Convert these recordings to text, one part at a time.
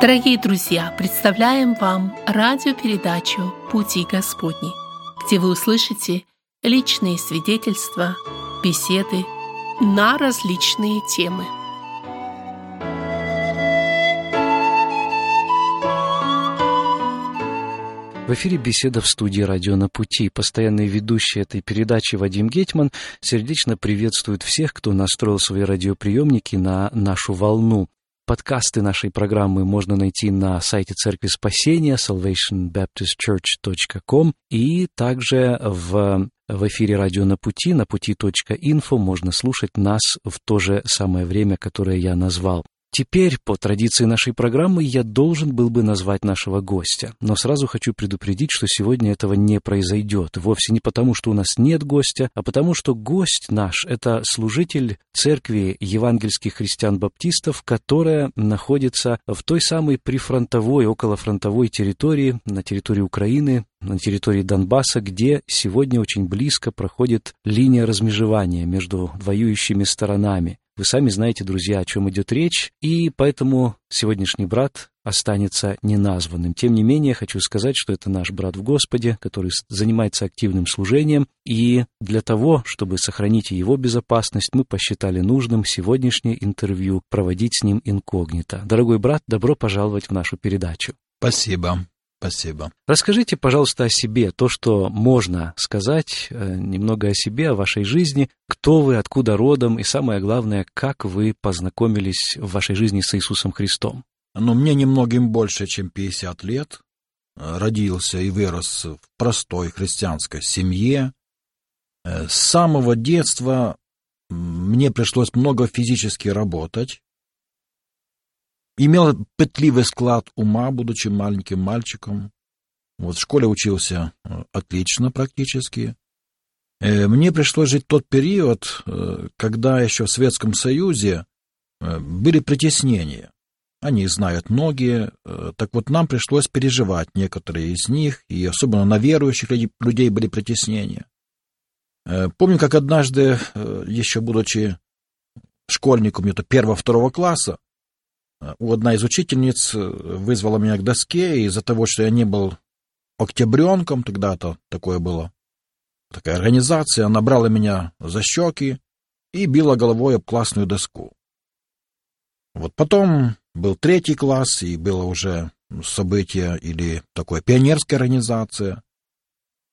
Дорогие друзья, представляем вам радиопередачу «Пути Господни», где вы услышите личные свидетельства, беседы на различные темы. В эфире беседа в студии «Радио на пути». Постоянный ведущий этой передачи Вадим Гетман сердечно приветствует всех, кто настроил свои радиоприемники на нашу волну. Подкасты нашей программы можно найти на сайте Церкви Спасения salvationbaptistchurch.com и также в, в эфире «Радио на пути» на пути.инфо можно слушать нас в то же самое время, которое я назвал. Теперь, по традиции нашей программы, я должен был бы назвать нашего гостя. Но сразу хочу предупредить, что сегодня этого не произойдет. Вовсе не потому, что у нас нет гостя, а потому, что гость наш — это служитель церкви евангельских христиан-баптистов, которая находится в той самой прифронтовой, околофронтовой территории, на территории Украины, на территории Донбасса, где сегодня очень близко проходит линия размежевания между воюющими сторонами. Вы сами знаете, друзья, о чем идет речь, и поэтому сегодняшний брат останется неназванным. Тем не менее, хочу сказать, что это наш брат в Господе, который занимается активным служением, и для того, чтобы сохранить его безопасность, мы посчитали нужным сегодняшнее интервью проводить с ним инкогнито. Дорогой брат, добро пожаловать в нашу передачу. Спасибо. Спасибо. Расскажите, пожалуйста, о себе, то, что можно сказать, э, немного о себе, о вашей жизни, кто вы, откуда родом, и самое главное, как вы познакомились в вашей жизни с Иисусом Христом. Ну, мне немногим больше, чем 50 лет. Родился и вырос в простой христианской семье. Э, с самого детства мне пришлось много физически работать. Имел пытливый склад ума, будучи маленьким мальчиком. Вот в школе учился э, отлично практически. Э, мне пришлось жить тот период, э, когда еще в Советском Союзе были притеснения. Они знают многие. Так вот, нам пришлось переживать некоторые из них, и особенно на верующих людей были притеснения. Помню, как однажды, еще будучи школьником, это первого-второго класса, одна из учительниц э, вызвала меня к доске из-за того, что я не был октябренком тогда-то, такое было, такая организация, она брала меня за щеки и била головой об классную доску. Вот потом был третий класс, и было уже событие или такое пионерская организация.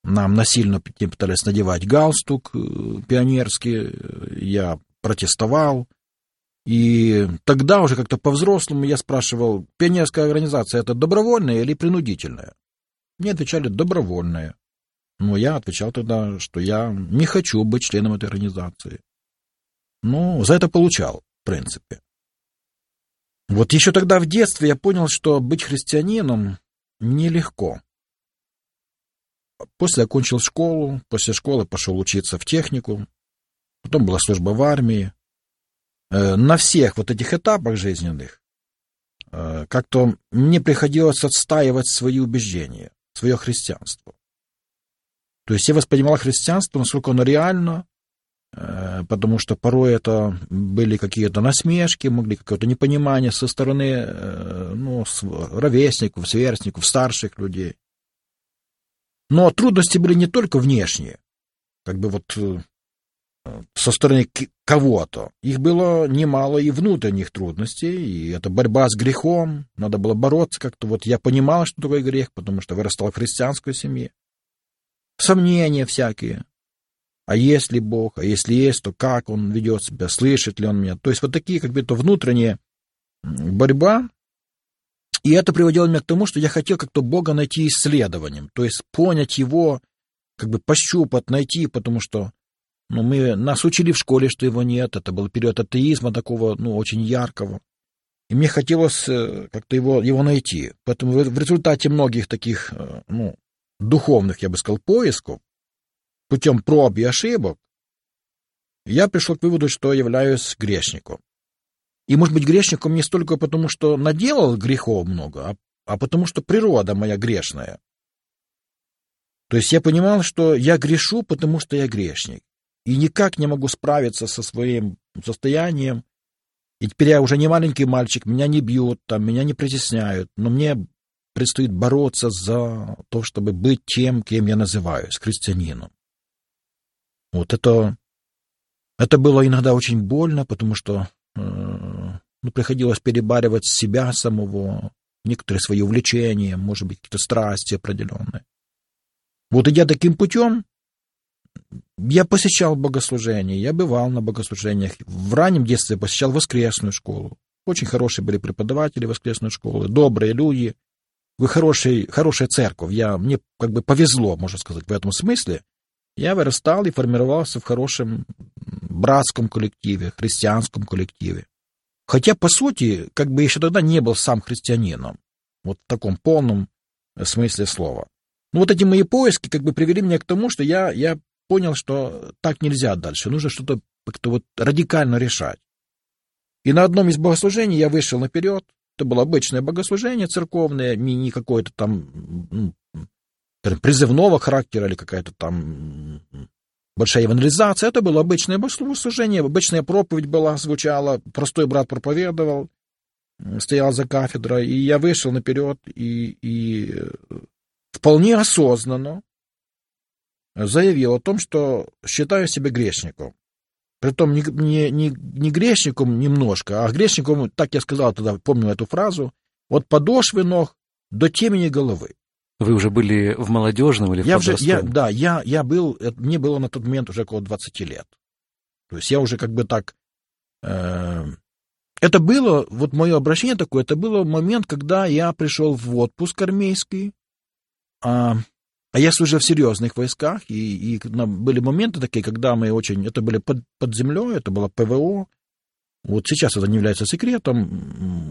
Нам насильно пытались надевать галстук э, пионерский, я протестовал, и тогда уже как-то по-взрослому я спрашивал, пионерская организация это добровольная или принудительная? Мне отвечали добровольная. Но я отвечал тогда, что я не хочу быть членом этой организации. Ну, за это получал, в принципе. Вот еще тогда в детстве я понял, что быть христианином нелегко. После окончил школу, после школы пошел учиться в технику, потом была служба в армии, на всех вот этих этапах жизненных э, как-то мне приходилось отстаивать свои убеждения, свое христианство. То есть я воспринимал христианство, насколько оно реально, э, потому что порой это были какие-то насмешки, могли какое-то непонимание со стороны ну, ровесников, сверстников, старших людей. Но трудности были не только внешние, как бы вот со стороны кого-то. Их было немало и внутренних трудностей, и это борьба с грехом, надо было бороться как-то. Вот я понимал, что такое грех, потому что вырастал в христианской семье. Сомнения всякие. А если Бог, а если есть, то как Он ведет себя, слышит ли Он меня. То есть вот такие как бы то внутренняя борьба. И это приводило меня к тому, что я хотел как-то Бога найти исследованием, то есть понять Его, как бы пощупать, найти, потому что ну, мы, нас учили в школе, что его нет. Это был период атеизма такого, ну, очень яркого. И мне хотелось э, как-то его, его найти. Поэтому в результате многих таких, э, ну, духовных, я бы сказал, поисков, путем проб и ошибок, я пришел к выводу, что являюсь грешником. И, может быть, грешником не столько потому, что наделал грехов много, а, а потому, что природа моя грешная. То есть я понимал, что я грешу, потому что я грешник и никак не могу справиться со своим состоянием. И теперь я уже не маленький мальчик, меня не бьют, там, меня не притесняют, но мне предстоит бороться за то, чтобы быть тем, кем я называюсь, христианином. Вот это, это было иногда очень больно, потому что э, ну, приходилось перебаривать себя самого, некоторые свои увлечения, может быть, какие-то страсти определенные. Вот идя таким путем, я посещал богослужения, я бывал на богослужениях. В раннем детстве посещал воскресную школу. Очень хорошие были преподаватели воскресной школы, добрые люди. Вы хороший, хорошая церковь. Я, мне как бы повезло, можно сказать, в этом смысле. Я вырастал и формировался в хорошем братском коллективе, христианском коллективе. Хотя, по сути, как бы еще тогда не был сам христианином. Вот в таком полном смысле слова. Ну, вот эти мои поиски как бы привели меня к тому, что я, я понял, что так нельзя дальше. Нужно что-то как-то вот радикально решать. И на одном из богослужений я вышел наперед. Это было обычное богослужение церковное, не, какое-то там призывного характера или какая-то там большая евангелизация. Это было обычное богослужение, обычная проповедь была, звучала, простой брат проповедовал, стоял за кафедрой, и я вышел наперед и, и вполне осознанно заявил о том, что считаю себя грешником. Притом не, не, не, не грешником немножко, а грешником, так я сказал тогда, помню эту фразу, от подошвы ног до темени головы. Вы уже были в молодежном или в я уже, я, Да, я, я был, мне было на тот момент уже около 20 лет. То есть я уже как бы так... Э, это было, вот мое обращение такое, это было момент, когда я пришел в отпуск армейский, а, а я служил в серьезных войсках, и, и были моменты такие, когда мы очень... Это были под, под землей, это было ПВО. Вот сейчас это не является секретом.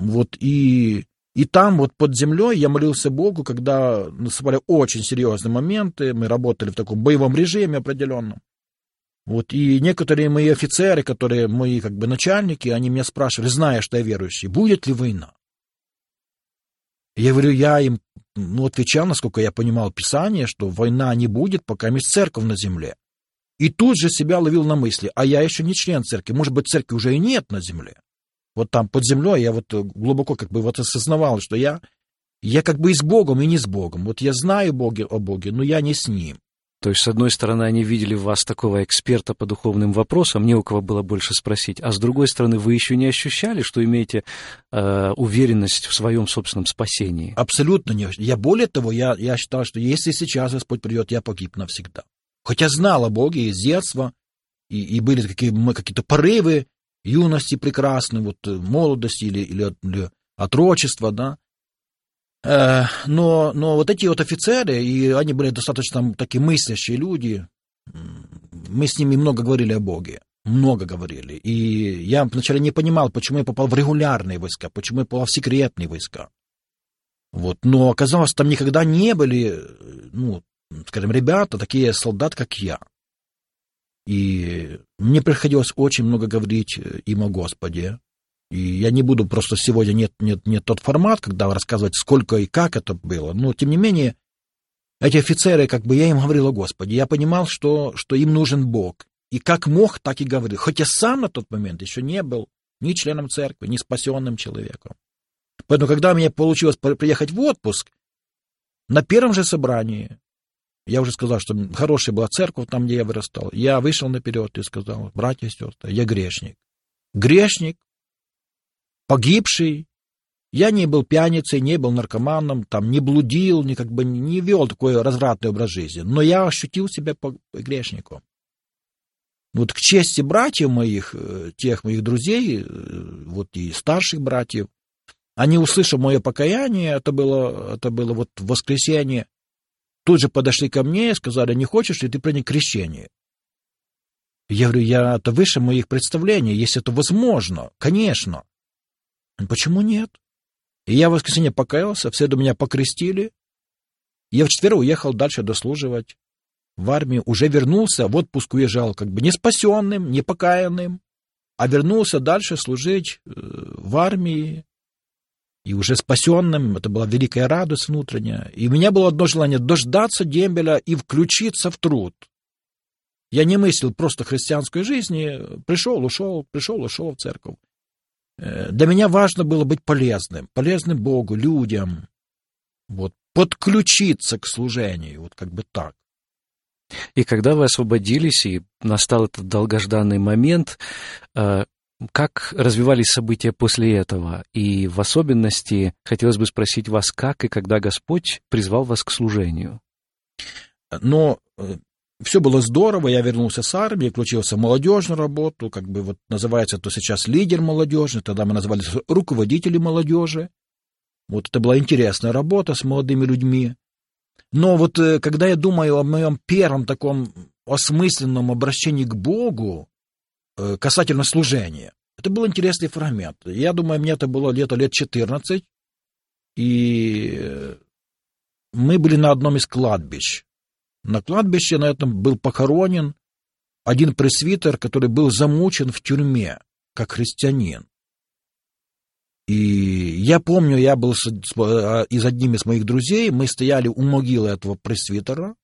Вот и, и там вот под землей я молился Богу, когда наступали очень серьезные моменты. Мы работали в таком боевом режиме определенном. Вот, и некоторые мои офицеры, которые мои как бы начальники, они меня спрашивали, зная, что я верующий, будет ли война? Я говорю, я им ну, отвечал, насколько я понимал Писание, что война не будет, пока есть церковь на земле. И тут же себя ловил на мысли, а я еще не член церкви, может быть, церкви уже и нет на земле. Вот там под землей я вот глубоко как бы вот осознавал, что я, я как бы и с Богом, и не с Богом. Вот я знаю Боге, о Боге, но я не с Ним. То есть, с одной стороны, они видели в вас такого эксперта по духовным вопросам, не у кого было больше спросить, а с другой стороны, вы еще не ощущали, что имеете э, уверенность в своем собственном спасении? Абсолютно не. Я более того, я, я считал, что если сейчас Господь придет, я погиб навсегда. Хотя знал о Боге из детства, и, и были какие, какие-то порывы юности прекрасной, вот э, молодости или, или, или отрочества, да, но, но вот эти вот офицеры, и они были достаточно такие мыслящие люди, мы с ними много говорили о Боге, много говорили. И я вначале не понимал, почему я попал в регулярные войска, почему я попал в секретные войска. Вот. Но оказалось, там никогда не были, ну, скажем, ребята, такие солдат, как я. И мне приходилось очень много говорить им о Господе, и я не буду просто сегодня нет, нет, нет тот формат, когда рассказывать, сколько и как это было. Но, тем не менее, эти офицеры, как бы я им говорил о Господе, я понимал, что, что им нужен Бог. И как мог, так и говорил. Хотя сам на тот момент еще не был ни членом церкви, ни спасенным человеком. Поэтому, когда мне получилось приехать в отпуск, на первом же собрании, я уже сказал, что хорошая была церковь там, где я вырастал, я вышел наперед и сказал, братья и сестры, я грешник. Грешник, погибший. Я не был пьяницей, не был наркоманом, там, не блудил, не, как бы, не вел такой развратный образ жизни. Но я ощутил себя грешником. Вот к чести братьев моих, э, тех моих друзей, э, вот и старших братьев, они, услышав мое покаяние, это было, это было вот в воскресенье, тут же подошли ко мне и сказали, не хочешь ли ты принять крещение? Я говорю, я, это выше моих представлений, если это возможно, конечно. Почему нет? И я в воскресенье покаялся, в среду меня покрестили. Я в четверг уехал дальше дослуживать в армию. Уже вернулся, в отпуск уезжал, как бы не спасенным, не покаянным, а вернулся дальше служить э, в армии. И уже спасенным, это была великая радость внутренняя. И у меня было одно желание — дождаться дембеля и включиться в труд. Я не мыслил просто христианской жизни. Пришел, ушел, пришел, ушел в церковь. Э, для меня важно было быть полезным, полезным Богу, людям, вот, подключиться к служению, вот как бы так. И когда вы освободились, и настал этот долгожданный момент, э, как развивались события после этого? И в особенности хотелось бы спросить вас, как и когда Господь призвал вас к служению? Но э, все было здорово, я вернулся с армии, включился в молодежную работу, как бы вот называется то сейчас лидер молодежи, тогда мы назывались руководители молодежи. Вот это была интересная работа с молодыми людьми. Но вот э, когда я думаю о моем первом таком осмысленном обращении к Богу э, касательно служения, это был интересный фрагмент. Я думаю, мне это было где-то лет 14, и мы были на одном из кладбищ. На кладбище на этом был похоронен один пресвитер, который был замучен в тюрьме, как христианин. И я помню, я был с, с, а, одним из моих друзей, мы стояли у могилы этого пресвитера,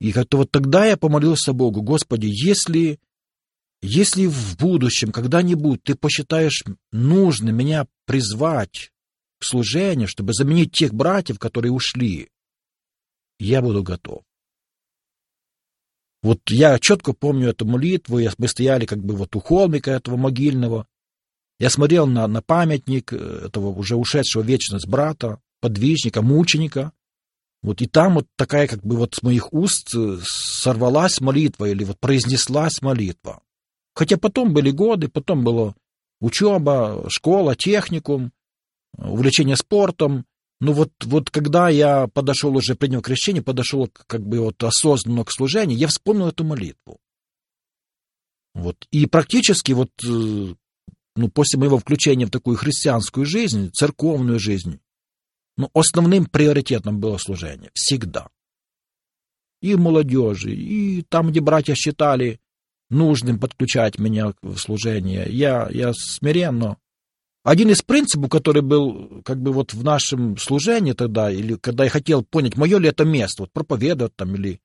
и как-то вот тогда я помолился Богу, Господи, если, если в будущем когда-нибудь ты посчитаешь нужным меня призвать к служению, чтобы заменить тех братьев, которые ушли, я буду готов. Вот я четко помню эту молитву, мы стояли как бы вот у холмика этого могильного, я смотрел на, на памятник э, этого уже ушедшего вечность брата, подвижника, мученика. Вот и там вот такая как бы вот с моих уст э, сорвалась молитва или вот произнеслась молитва. Хотя потом были годы, потом была учеба, школа, техникум, увлечение спортом. Но вот, вот когда я подошел уже, принял крещение, подошел как бы вот осознанно к служению, я вспомнил эту молитву. Вот. И практически вот э, ну, после моего включения в такую христианскую жизнь, церковную жизнь, ну, основным приоритетом было служение. Всегда. И молодежи, и там, где братья считали нужным подключать меня в служение, я, я смиренно. Один из принципов, который был как бы вот в нашем служении тогда, или когда я хотел понять, мое ли это место, вот проповедовать там или...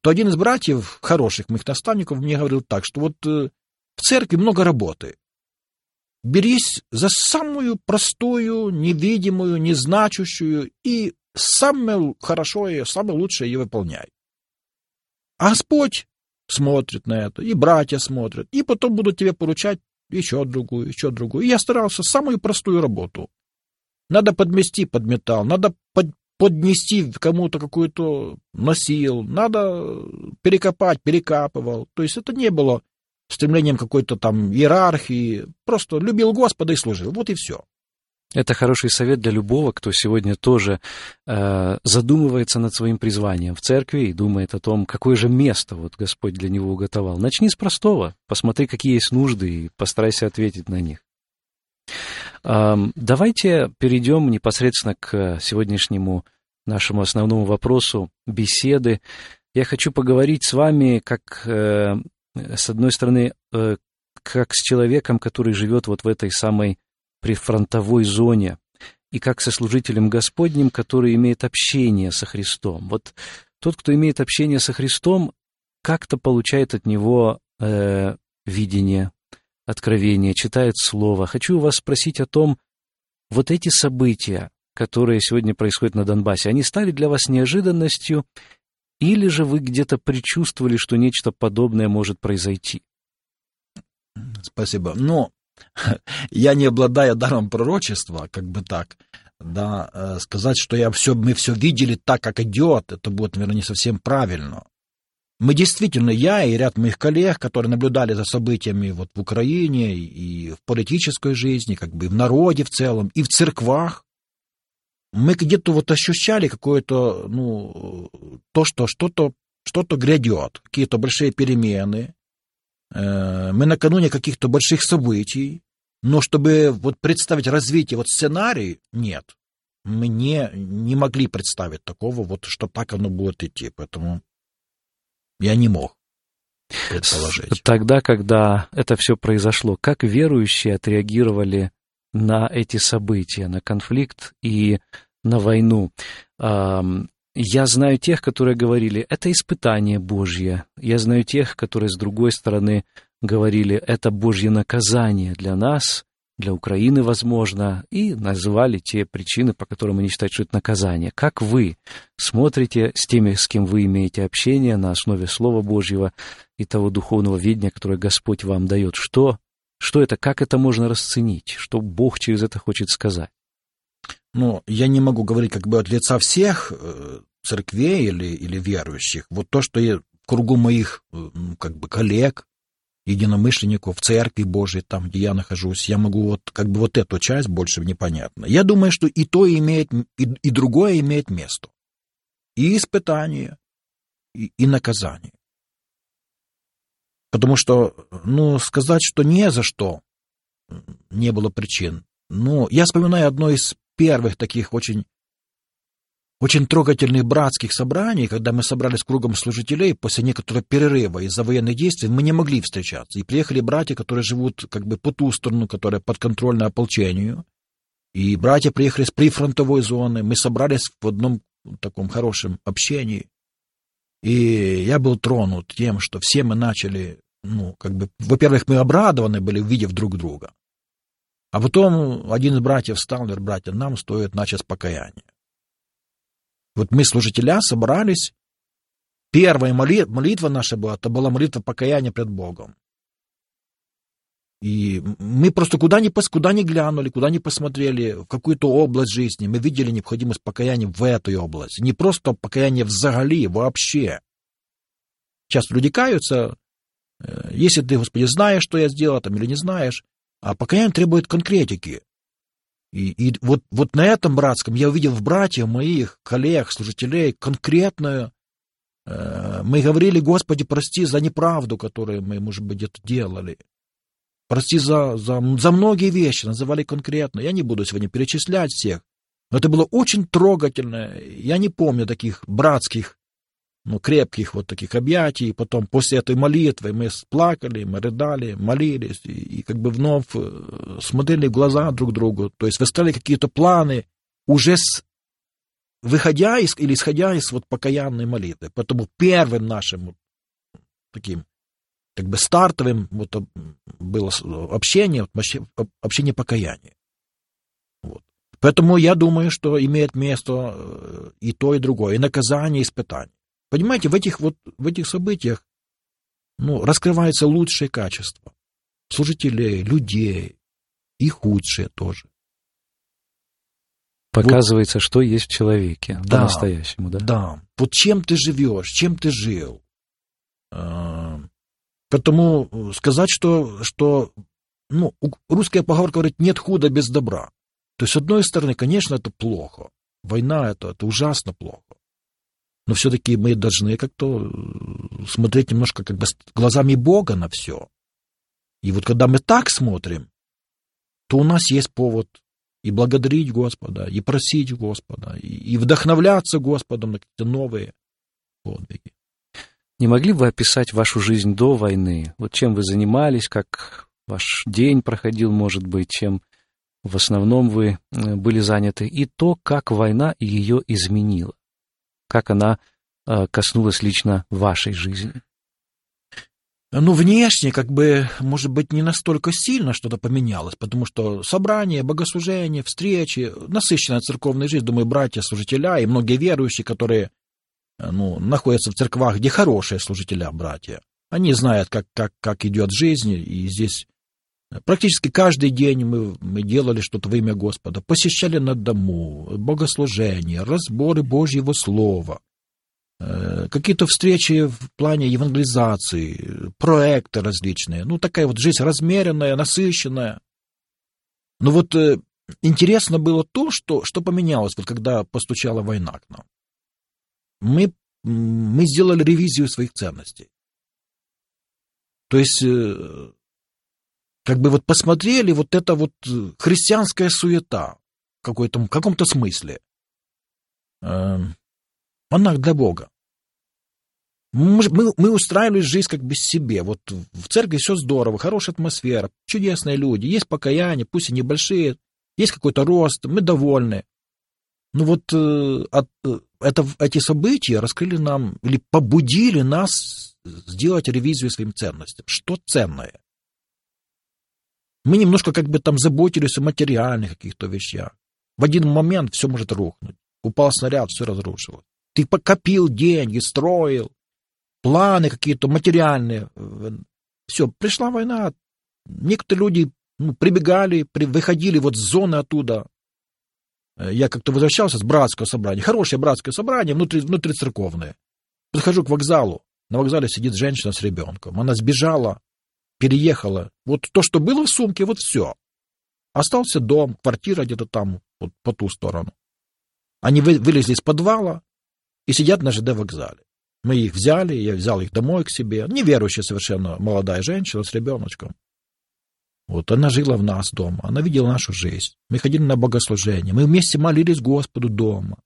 То один из братьев, хороших моих наставников, мне говорил так, что вот э, в церкви много работы берись за самую простую, невидимую, незначущую и самое хорошее, самое лучшее ее выполняй. А Господь смотрит на это, и братья смотрят, и потом будут тебе поручать еще другую, еще другую. И я старался самую простую работу. Надо подмести, подметал, надо под, поднести кому-то какую-то носил, надо перекопать, перекапывал. То есть это не было стремлением какой-то там иерархии, просто любил Господа и служил. Вот и все. Это хороший совет для любого, кто сегодня тоже э, задумывается над своим призванием в церкви и думает о том, какое же место вот Господь для него уготовал. Начни с простого, посмотри, какие есть нужды, и постарайся ответить на них. Э, давайте перейдем непосредственно к сегодняшнему нашему основному вопросу беседы. Я хочу поговорить с вами как э, с одной стороны, э, как с человеком, который живет вот в этой самой прифронтовой зоне, и как со служителем Господним, который имеет общение со Христом. Вот тот, кто имеет общение со Христом, как-то получает от него э, видение, откровение, читает Слово. Хочу вас спросить о том, вот эти события, которые сегодня происходят на Донбассе, они стали для вас неожиданностью или же вы где-то предчувствовали, что нечто подобное может произойти? Спасибо. Но я не обладая даром пророчества, как бы так, да, э, сказать, что я все, мы все видели так, как идет, это будет, наверное, не совсем правильно. Мы действительно, я и ряд моих коллег, которые наблюдали за событиями вот в Украине и в политической жизни, как бы в народе в целом, и в церквах, мы где-то вот ощущали какое-то, ну, то, что что-то что-то грядет, какие-то большие перемены. Э, мы накануне каких-то больших событий, но чтобы вот представить развитие, вот сценарий, нет. Мы не, не могли представить такого, вот, что так оно будет идти, поэтому я не мог предположить. Тогда, когда это все произошло, как верующие отреагировали на эти события, на конфликт и на войну. Я знаю тех, которые говорили, это испытание Божье. Я знаю тех, которые, с другой стороны, говорили, это Божье наказание для нас, для Украины, возможно, и назвали те причины, по которым они считают, что это наказание. Как вы смотрите с теми, с кем вы имеете общение на основе Слова Божьего и того духовного видения, которое Господь вам дает? Что, что это, как это можно расценить? Что Бог через это хочет сказать? Ну, я не могу говорить как бы от лица всех э, церквей или, или верующих. Вот то, что я в кругу моих э, ну, как бы коллег, единомышленников в церкви Божией, там, где я нахожусь, я могу вот как бы вот эту часть больше непонятно. Я думаю, что и то имеет, и, и другое имеет место. И испытание, и, и наказание. Потому что, ну, сказать, что не за что не было причин. Ну, я вспоминаю одно из первых таких очень очень трогательных братских собраний, когда мы собрались кругом служителей после некоторого перерыва из-за военных действий, мы не могли встречаться. И приехали братья, которые живут как бы по ту сторону, которые подконтрольны ополчению. И братья приехали с прифронтовой зоны. Мы собрались в одном таком хорошем общении. И я был тронут тем, что все мы начали, ну, как бы, во-первых, мы обрадованы были, увидев друг друга. А потом один из братьев встал и говорит, братья, нам стоит начать покаяние. Вот мы, служителя, собрались. Первая молитва, молитва наша была, это была молитва покаяния пред Богом. И мы просто куда ни, куда ни глянули, куда ни посмотрели, в какую-то область жизни, мы видели необходимость покаяния в этой области. Не просто покаяние взагали, вообще. Часто люди каются, э, если ты, Господи, знаешь, что я сделал, там, или не знаешь, а покаяние требует конкретики. И, и вот, вот на этом братском я увидел в братьях моих, коллег, служителей конкретную... Э, мы говорили, Господи, прости за неправду, которую мы, может быть, где-то делали. Прости за, за, за многие вещи, называли конкретно. Я не буду сегодня перечислять всех. Но это было очень трогательно. Я не помню таких братских ну, крепких вот таких объятий, и потом после этой молитвы мы плакали, мы рыдали, молились, и, и как бы вновь э, смотрели в глаза друг другу, то есть выставили какие-то планы, уже с, выходя из, или исходя из вот покаянной молитвы. Поэтому первым нашим таким как бы стартовым вот было общение, общение покаяния. Вот. Поэтому я думаю, что имеет место э, и то, и другое, и наказание, и испытание. Понимаете, в этих вот в этих событиях ну, раскрывается лучшее качество служителей, людей, и худшие тоже. Показывается, вот, что есть в человеке да, по-настоящему, да? Да. Вот чем ты живешь, чем ты жил. А, Поэтому сказать, что, что ну, русская поговорка говорит, нет худа без добра. То есть, с одной стороны, конечно, это плохо. Война это, это ужасно плохо но все-таки мы должны как-то э, смотреть немножко как бы глазами Бога на все. И вот когда мы так смотрим, то у нас есть повод и благодарить Господа, и просить Господа, и, и вдохновляться Господом на какие-то новые подвиги. Не могли бы вы описать вашу жизнь до войны? Вот чем вы занимались, как ваш день проходил, может быть, чем в основном вы э, были заняты, и то, как война ее изменила? Как она э, коснулась лично вашей жизни? Ну, внешне, как бы, может быть, не настолько сильно что-то поменялось, потому что собрания, богослужения, встречи, насыщенная церковная жизнь, думаю, братья, служителя и многие верующие, которые э, ну, находятся в церквах, где хорошие служителя, братья, они знают, как, как, как идет жизнь, и здесь Практически каждый день мы, мы делали что-то во имя Господа, посещали на дому, богослужения, разборы Божьего Слова, э, какие-то встречи в плане евангелизации, проекты различные. Ну, такая вот жизнь размеренная, насыщенная. Но вот э, интересно было то, что, что поменялось, вот когда постучала война к нам. Мы, мы сделали ревизию своих ценностей. То есть э, как бы вот посмотрели вот это вот э, христианская суета в каком-то смысле. Эм, она для Бога. Мы, мы, мы устраивали жизнь как бы себе. Вот в церкви все здорово, хорошая атмосфера, чудесные люди, есть покаяние, пусть и небольшие, есть какой-то рост, мы довольны. Ну вот э, от, э, это, эти события раскрыли нам или побудили нас сделать ревизию своим ценностям. Что ценное? Мы немножко как бы там заботились о материальных каких-то вещах. В один момент все может рухнуть. Упал снаряд, все разрушило. Ты покопил деньги, строил, планы какие-то материальные. Все, пришла война. Некоторые люди ну, прибегали, при, выходили вот с зоны оттуда. Я как-то возвращался с братского собрания. Хорошее братское собрание, внутри, внутри церковное. Подхожу к вокзалу. На вокзале сидит женщина с ребенком. Она сбежала, переехала. Вот то, что было в сумке, вот все. Остался дом, квартира где-то там, вот по ту сторону. Они вы, вылезли из подвала и сидят на ЖД вокзале. Мы их взяли, я взял их домой к себе. Неверующая совершенно молодая женщина с ребеночком. Вот она жила в нас дома, она видела нашу жизнь. Мы ходили на богослужение, мы вместе молились Господу дома.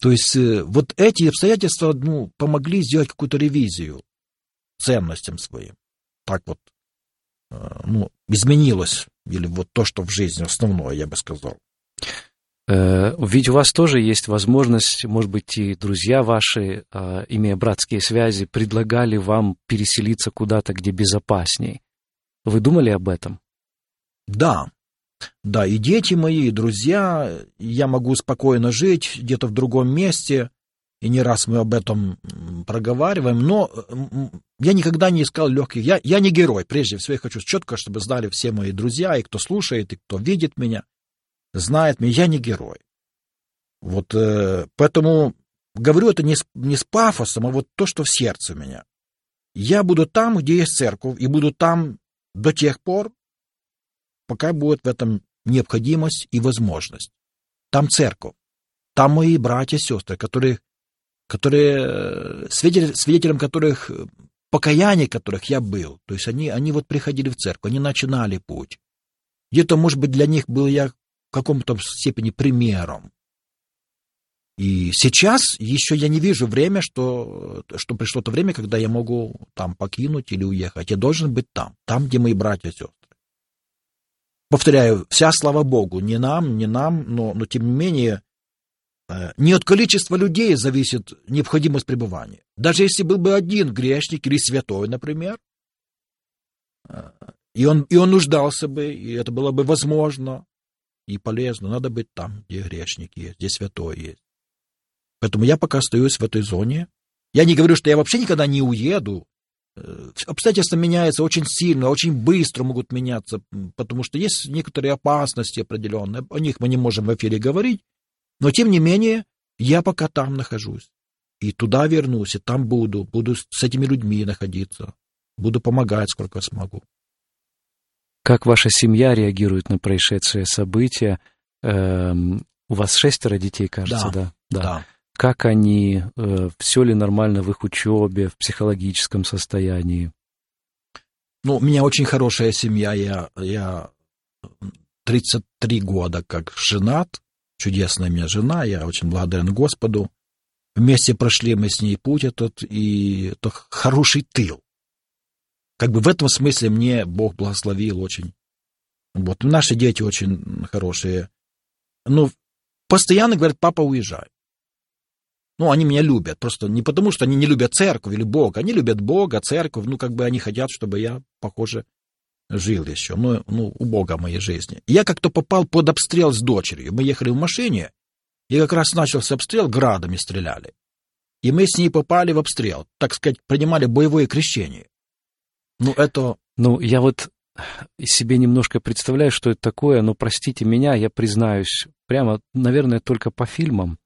То есть э, вот эти обстоятельства ну, помогли сделать какую-то ревизию ценностям своим. Так вот, э, ну, изменилось, или вот то, что в жизни основное, я бы сказал. Э, ведь у вас тоже есть возможность, может быть, и друзья ваши, имея братские связи, предлагали вам переселиться куда-то, где безопасней. Вы думали об этом? Да. Да, и дети мои, и друзья, я могу спокойно жить где-то в другом месте, и не раз мы об этом проговариваем, но я никогда не искал легких. Я, я не герой, прежде всего я хочу четко, чтобы знали все мои друзья, и кто слушает, и кто видит меня, знает меня, я не герой. Вот э, поэтому говорю это не с, не с пафосом, а вот то, что в сердце у меня. Я буду там, где есть церковь, и буду там до тех пор, пока будет в этом необходимость и возможность. Там церковь, там мои братья и сестры, которые, которые э, свидетель, свидетелем которых, э, покаяние которых я был. То есть они, они вот приходили в церковь, они начинали путь. Где-то, может быть, для них был я в каком-то степени примером. И сейчас еще я не вижу время, что, что пришло то время, когда я могу там покинуть или уехать. Я должен быть там, там, где мои братья и сестры. Повторяю, вся слава Богу, не нам, не нам, но, но тем не менее, э, не от количества людей зависит необходимость пребывания. Даже если был бы один грешник или святой, например, э, и он, и он нуждался бы, и это было бы возможно и полезно, надо быть там, где грешник есть, где святой есть. Поэтому я пока остаюсь в этой зоне. Я не говорю, что я вообще никогда не уеду. Э, обстоятельства меняются очень сильно, очень быстро могут меняться, потому что есть некоторые опасности определенные. О них мы не можем в эфире говорить. Но, тем не менее, я пока там нахожусь. И туда вернусь, и там буду. Буду с этими людьми находиться. Буду помогать, сколько смогу. Как ваша семья реагирует на происшедшие события? Эм, у вас шестеро детей, кажется, да? Да. да как они, э, все ли нормально в их учебе, в психологическом состоянии? Ну, у меня очень хорошая семья, я, я 33 года как женат, чудесная у меня жена, я очень благодарен Господу. Вместе прошли мы с ней путь этот, и это хороший тыл. Как бы в этом смысле мне Бог благословил очень. Вот, наши дети очень хорошие. Ну, постоянно говорят, папа, уезжай. Ну, они меня любят, просто не потому, что они не любят церковь или Бога, они любят Бога, церковь, ну, как бы они хотят, чтобы я, похоже, жил еще, ну, ну у Бога в моей жизни. Я как-то попал под обстрел с дочерью. Мы ехали в машине, и как раз начался обстрел, градами стреляли. И мы с ней попали в обстрел, так сказать, принимали боевое крещение. Ну, это... Ну, я вот себе немножко представляю, что это такое, но простите меня, я признаюсь, прямо, наверное, только по фильмам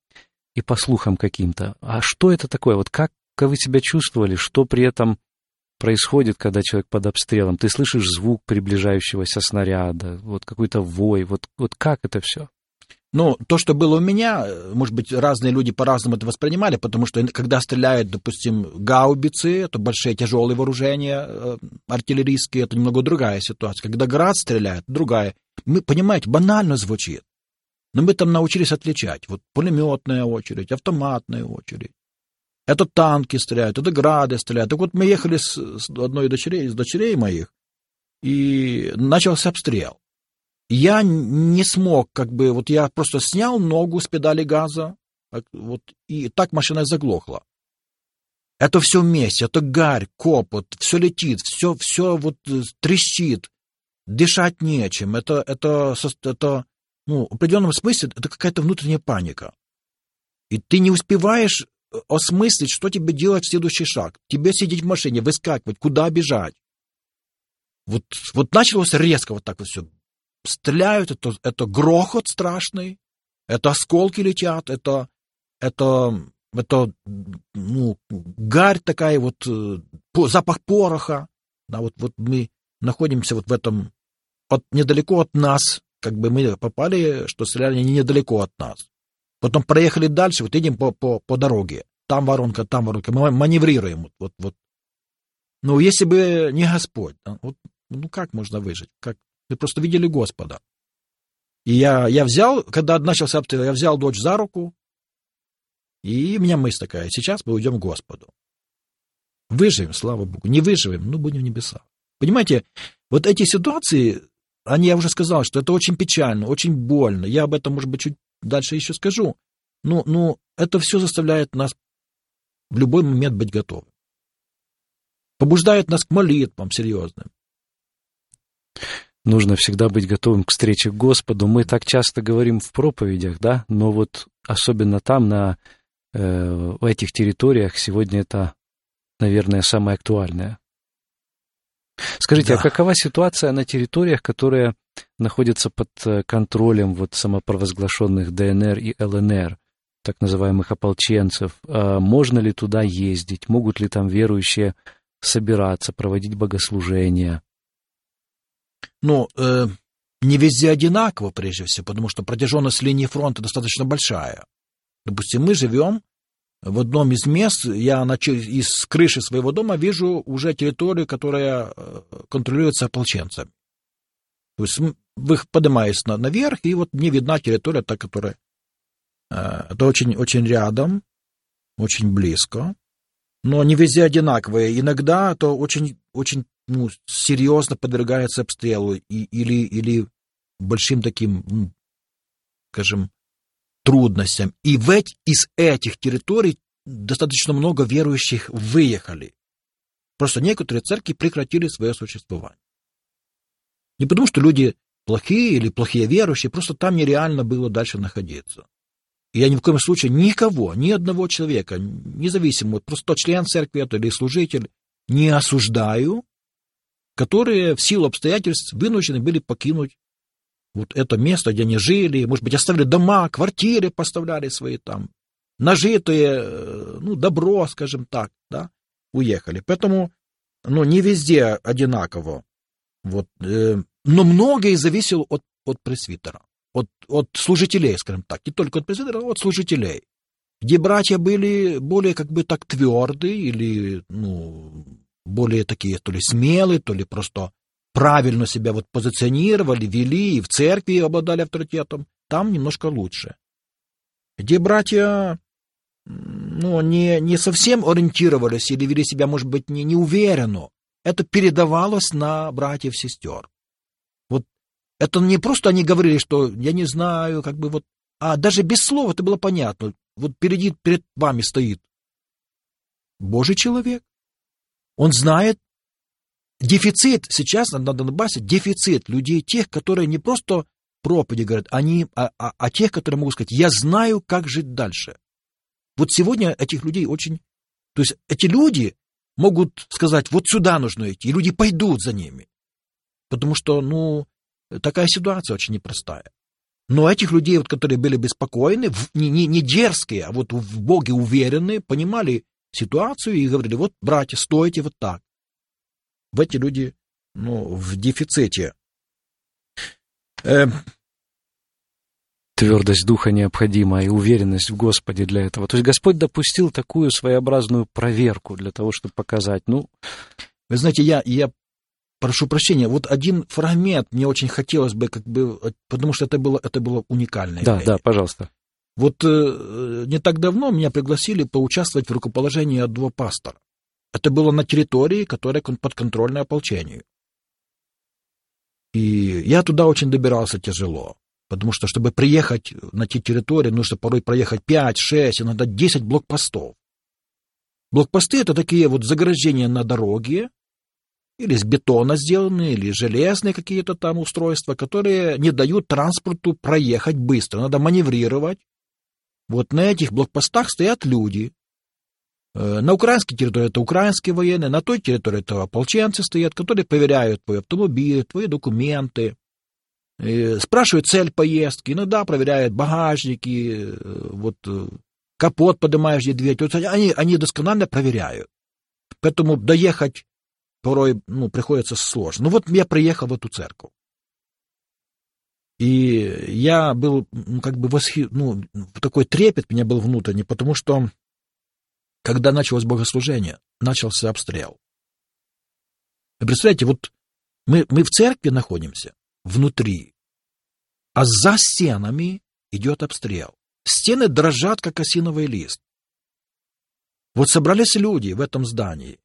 и по слухам каким-то. А что это такое? Вот как, как вы себя чувствовали? Что при этом происходит, когда человек под обстрелом? Ты слышишь звук приближающегося снаряда, вот какой-то вой. Вот, вот как это все? Ну, то, что было у меня, может быть, разные люди по-разному это воспринимали, потому что когда стреляют, допустим, гаубицы, это большие тяжелые вооружения э, артиллерийские, это немного другая ситуация. Когда град стреляет, другая. Мы, понимаете, банально звучит. Но мы там научились отличать. Вот пулеметная очередь, автоматная очередь. Это танки стреляют, это грады стреляют. Так вот мы ехали с, с одной дочерей, из дочерей моих, и начался обстрел. Я не смог, как бы, вот я просто снял ногу с педали газа, вот, и так машина заглохла. Это все вместе, это гарь, копот, все летит, все, все вот э, трещит, дышать нечем. Это, это, это ну, в определенном смысле, это какая-то внутренняя паника. И ты не успеваешь осмыслить, что тебе делать в следующий шаг. Тебе сидеть в машине, выскакивать, куда бежать. Вот, вот началось резко вот так вот все. Стреляют, это, это грохот страшный, это осколки летят, это, это, это ну, гарь такая, вот э, запах пороха. Да, вот, вот мы находимся вот в этом, от, недалеко от нас, как бы мы попали, что стреляли не недалеко от нас. Потом проехали дальше, вот идем по, по, по дороге. Там воронка, там воронка. Мы маневрируем. Вот, вот, вот. Ну, если бы не Господь, вот, ну как можно выжить? Как? Мы просто видели Господа. И я, я взял, когда начался обстрел, я взял дочь за руку, и у меня мысль такая, сейчас мы уйдем к Господу. Выживем, слава Богу. Не выживем, ну, будем в небесах. Понимаете, вот эти ситуации, они, я уже сказал, что это очень печально, очень больно. Я об этом, может быть, чуть дальше еще скажу. Но, но это все заставляет нас в любой момент быть готовым. Побуждает нас к молитвам серьезным. Нужно всегда быть готовым к встрече к Господу. Мы так часто говорим в проповедях, да, но вот особенно там, на э, этих территориях, сегодня это, наверное, самое актуальное. Скажите, а да. а какова ситуация на территориях, которые находятся под э, контролем вот самопровозглашенных ДНР и ЛНР, так называемых ополченцев? А можно ли туда ездить? Могут ли там верующие собираться, проводить богослужения? Ну, э, не везде одинаково, прежде всего, потому что протяженность линии фронта достаточно большая. Допустим, мы живем в одном из мест, я на, из крыши своего дома вижу уже территорию, которая э, контролируется ополченцами. То есть вы поднимаясь на, наверх, и вот мне видна территория, та, которая... Э, это очень, очень рядом, очень близко, но не везде одинаковые. Иногда это очень, очень ну, серьезно подвергается обстрелу и, или, или большим таким, скажем, трудностям. И в эти, из этих территорий достаточно много верующих выехали. Просто некоторые церкви прекратили свое существование. Не потому, что люди плохие или плохие верующие, просто там нереально было дальше находиться. И я ни в коем случае никого, ни одного человека, независимо, просто член церкви это или служитель, не осуждаю, которые в силу обстоятельств вынуждены были покинуть вот это место, где они жили, может быть, оставили дома, квартиры поставляли свои там, нажитые, э, ну, добро, скажем так, да, уехали. Поэтому, ну, не везде одинаково. Вот, э, но многое зависело от, от пресвитера, от, от служителей, скажем так, не только от пресвитера, а от служителей. Где братья были более как бы так твердые или, ну, более такие, то ли смелые, то ли просто правильно себя вот позиционировали, вели и в церкви обладали авторитетом, там немножко лучше. Где братья ну, не, не совсем ориентировались или вели себя, может быть, не, неуверенно, это передавалось на братьев-сестер. Вот это не просто они говорили, что я не знаю, как бы вот, а даже без слова это было понятно. Вот перед, перед вами стоит Божий человек. Он знает дефицит сейчас на Донбассе, дефицит людей тех, которые не просто проповеди говорят, они, а, а, а тех, которые могут сказать, я знаю, как жить дальше. Вот сегодня этих людей очень... То есть эти люди могут сказать, вот сюда нужно идти, и люди пойдут за ними. Потому что, ну, такая ситуация очень непростая. Но этих людей, вот, которые были беспокойны, не, не, не дерзкие, а вот в Боге уверенные, понимали ситуацию и говорили, вот, братья, стойте вот так. В эти люди, ну, в дефиците. Э, Твердость духа необходима и уверенность в Господе для этого. То есть Господь допустил такую своеобразную проверку для того, чтобы показать, ну... Вы знаете, я, я прошу прощения, вот один фрагмент мне очень хотелось бы, как бы, потому что это было, это было уникальное. Да, да, пожалуйста. Вот э, не так давно меня пригласили поучаствовать в рукоположении одного пастора. Это было на территории, которая подконтрольна ополчению. И я туда очень добирался тяжело Потому что, чтобы приехать на те территории, нужно порой проехать 5, 6, иногда 10 блокпостов. Блокпосты — это такие вот заграждения на дороге, или из бетона сделанные, или железные какие-то там устройства, которые не дают транспорту проехать быстро. Надо маневрировать. Вот на этих блокпостах стоят люди. Э, на украинской территории это украинские военные, на той территории это ополченцы стоят, которые проверяют твой автомобиль, твои документы, э, спрашивают цель поездки, иногда проверяют багажники, э, вот капот поднимаешь, где дверь. Вот они, они досконально проверяют. Поэтому доехать порой ну, приходится сложно. Ну вот я приехал в эту церковь. И я был ну, как бы восхи... ну, такой трепет меня был внутренний, потому что когда началось богослужение, начался обстрел. Вы представляете, вот мы, мы в церкви находимся, внутри, а за стенами идет обстрел. Стены дрожат, как осиновый лист. Вот собрались люди в этом здании,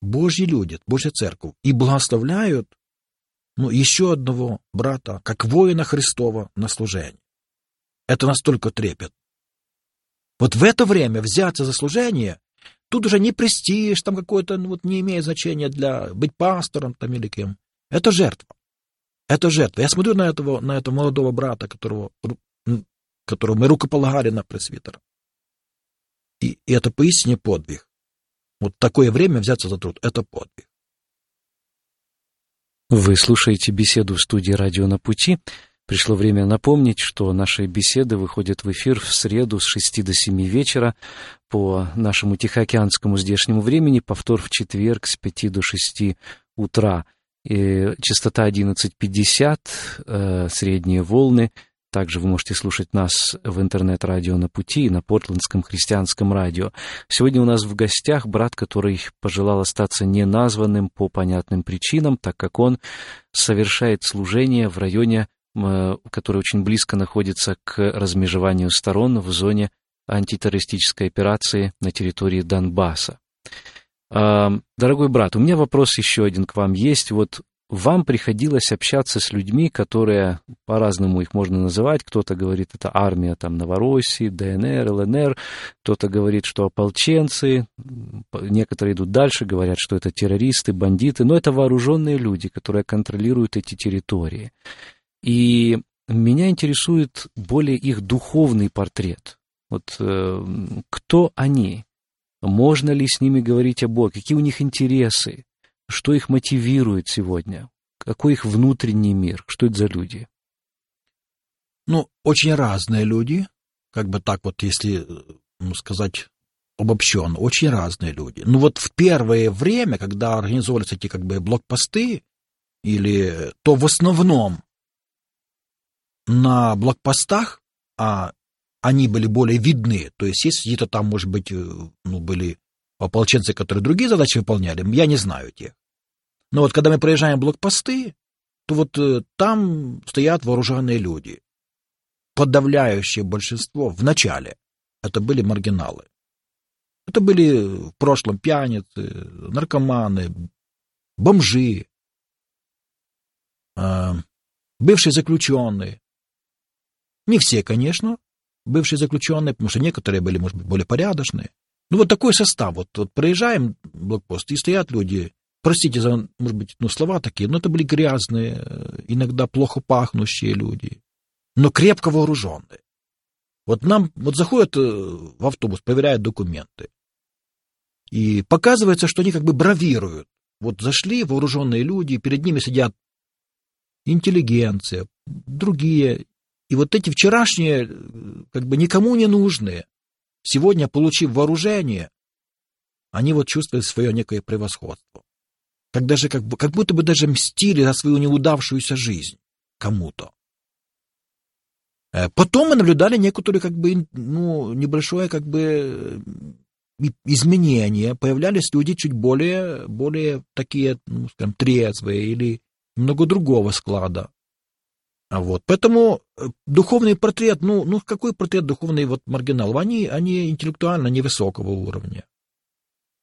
Божьи люди, Божья церковь, и благословляют ну, еще одного брата, как воина Христова на служение. Это настолько трепет. Вот в это время взяться за служение, тут уже не престиж, там какой-то, ну, вот не имеет значения для быть пастором там или кем. Это жертва. Это жертва. Я смотрю на этого, на этого молодого брата, которого, которого мы рукополагали на пресвитера. И, и это поистине подвиг. Вот такое время взяться за труд – это подвиг. Вы слушаете беседу в студии «Радио на пути». Пришло время напомнить, что наши беседы выходят в эфир в среду с 6 до 7 вечера по нашему тихоокеанскому здешнему времени, повтор в четверг с 5 до 6 утра. И частота 11.50, э, средние волны также вы можете слушать нас в интернет-радио на пути и на Портландском христианском радио. Сегодня у нас в гостях брат, который пожелал остаться неназванным по понятным причинам, так как он совершает служение в районе, который очень близко находится к размежеванию сторон в зоне антитеррористической операции на территории Донбасса. Дорогой брат, у меня вопрос еще один к вам есть. Вот вам приходилось общаться с людьми, которые, по-разному их можно называть, кто-то говорит, это армия там Новороссии, ДНР, ЛНР, кто-то говорит, что ополченцы, некоторые идут дальше, говорят, что это террористы, бандиты, но это вооруженные люди, которые контролируют эти территории. И меня интересует более их духовный портрет. Вот э, кто они? Можно ли с ними говорить о Боге? Какие у них интересы? Что их мотивирует сегодня? Какой их внутренний мир? Что это за люди? Ну, очень разные люди, как бы так вот, если сказать обобщенно, очень разные люди. Ну вот в первое время, когда организовывались эти как бы блокпосты, или то в основном на блокпостах, а они были более видны, то есть есть где-то там, может быть, э, ну, были ополченцы, которые другие задачи выполняли, я не знаю тех. Но вот когда мы проезжаем блокпосты, то вот э, там стоят вооруженные люди. Подавляющее большинство в начале это были маргиналы. Это были в прошлом пьяницы, наркоманы, бомжи, э, бывшие заключенные. Не все, конечно, бывшие заключенные, потому что некоторые были, может быть, более порядочные. Ну, вот такой состав. Вот, вот проезжаем блокпост, и стоят люди, простите за, может быть, ну, слова такие, но это были грязные, иногда плохо пахнущие люди, но крепко вооруженные. Вот нам, вот заходят э, в автобус, проверяют документы, и показывается, что они как бы бравируют. Вот зашли вооруженные люди, перед ними сидят интеллигенция, другие. И вот эти вчерашние, э, как бы никому не нужные, сегодня, получив вооружение, они вот чувствуют свое некое превосходство. Как, даже, как, как будто бы даже мстили за свою неудавшуюся жизнь кому-то. Э, потом мы наблюдали некоторые, как бы, ну, небольшое, как бы, изменение. Появлялись люди чуть более, более такие, ну, скажем, трезвые или много другого склада. А вот. Поэтому э, духовный портрет, ну, ну какой портрет духовный вот маргиналов? Они, они интеллектуально невысокого уровня.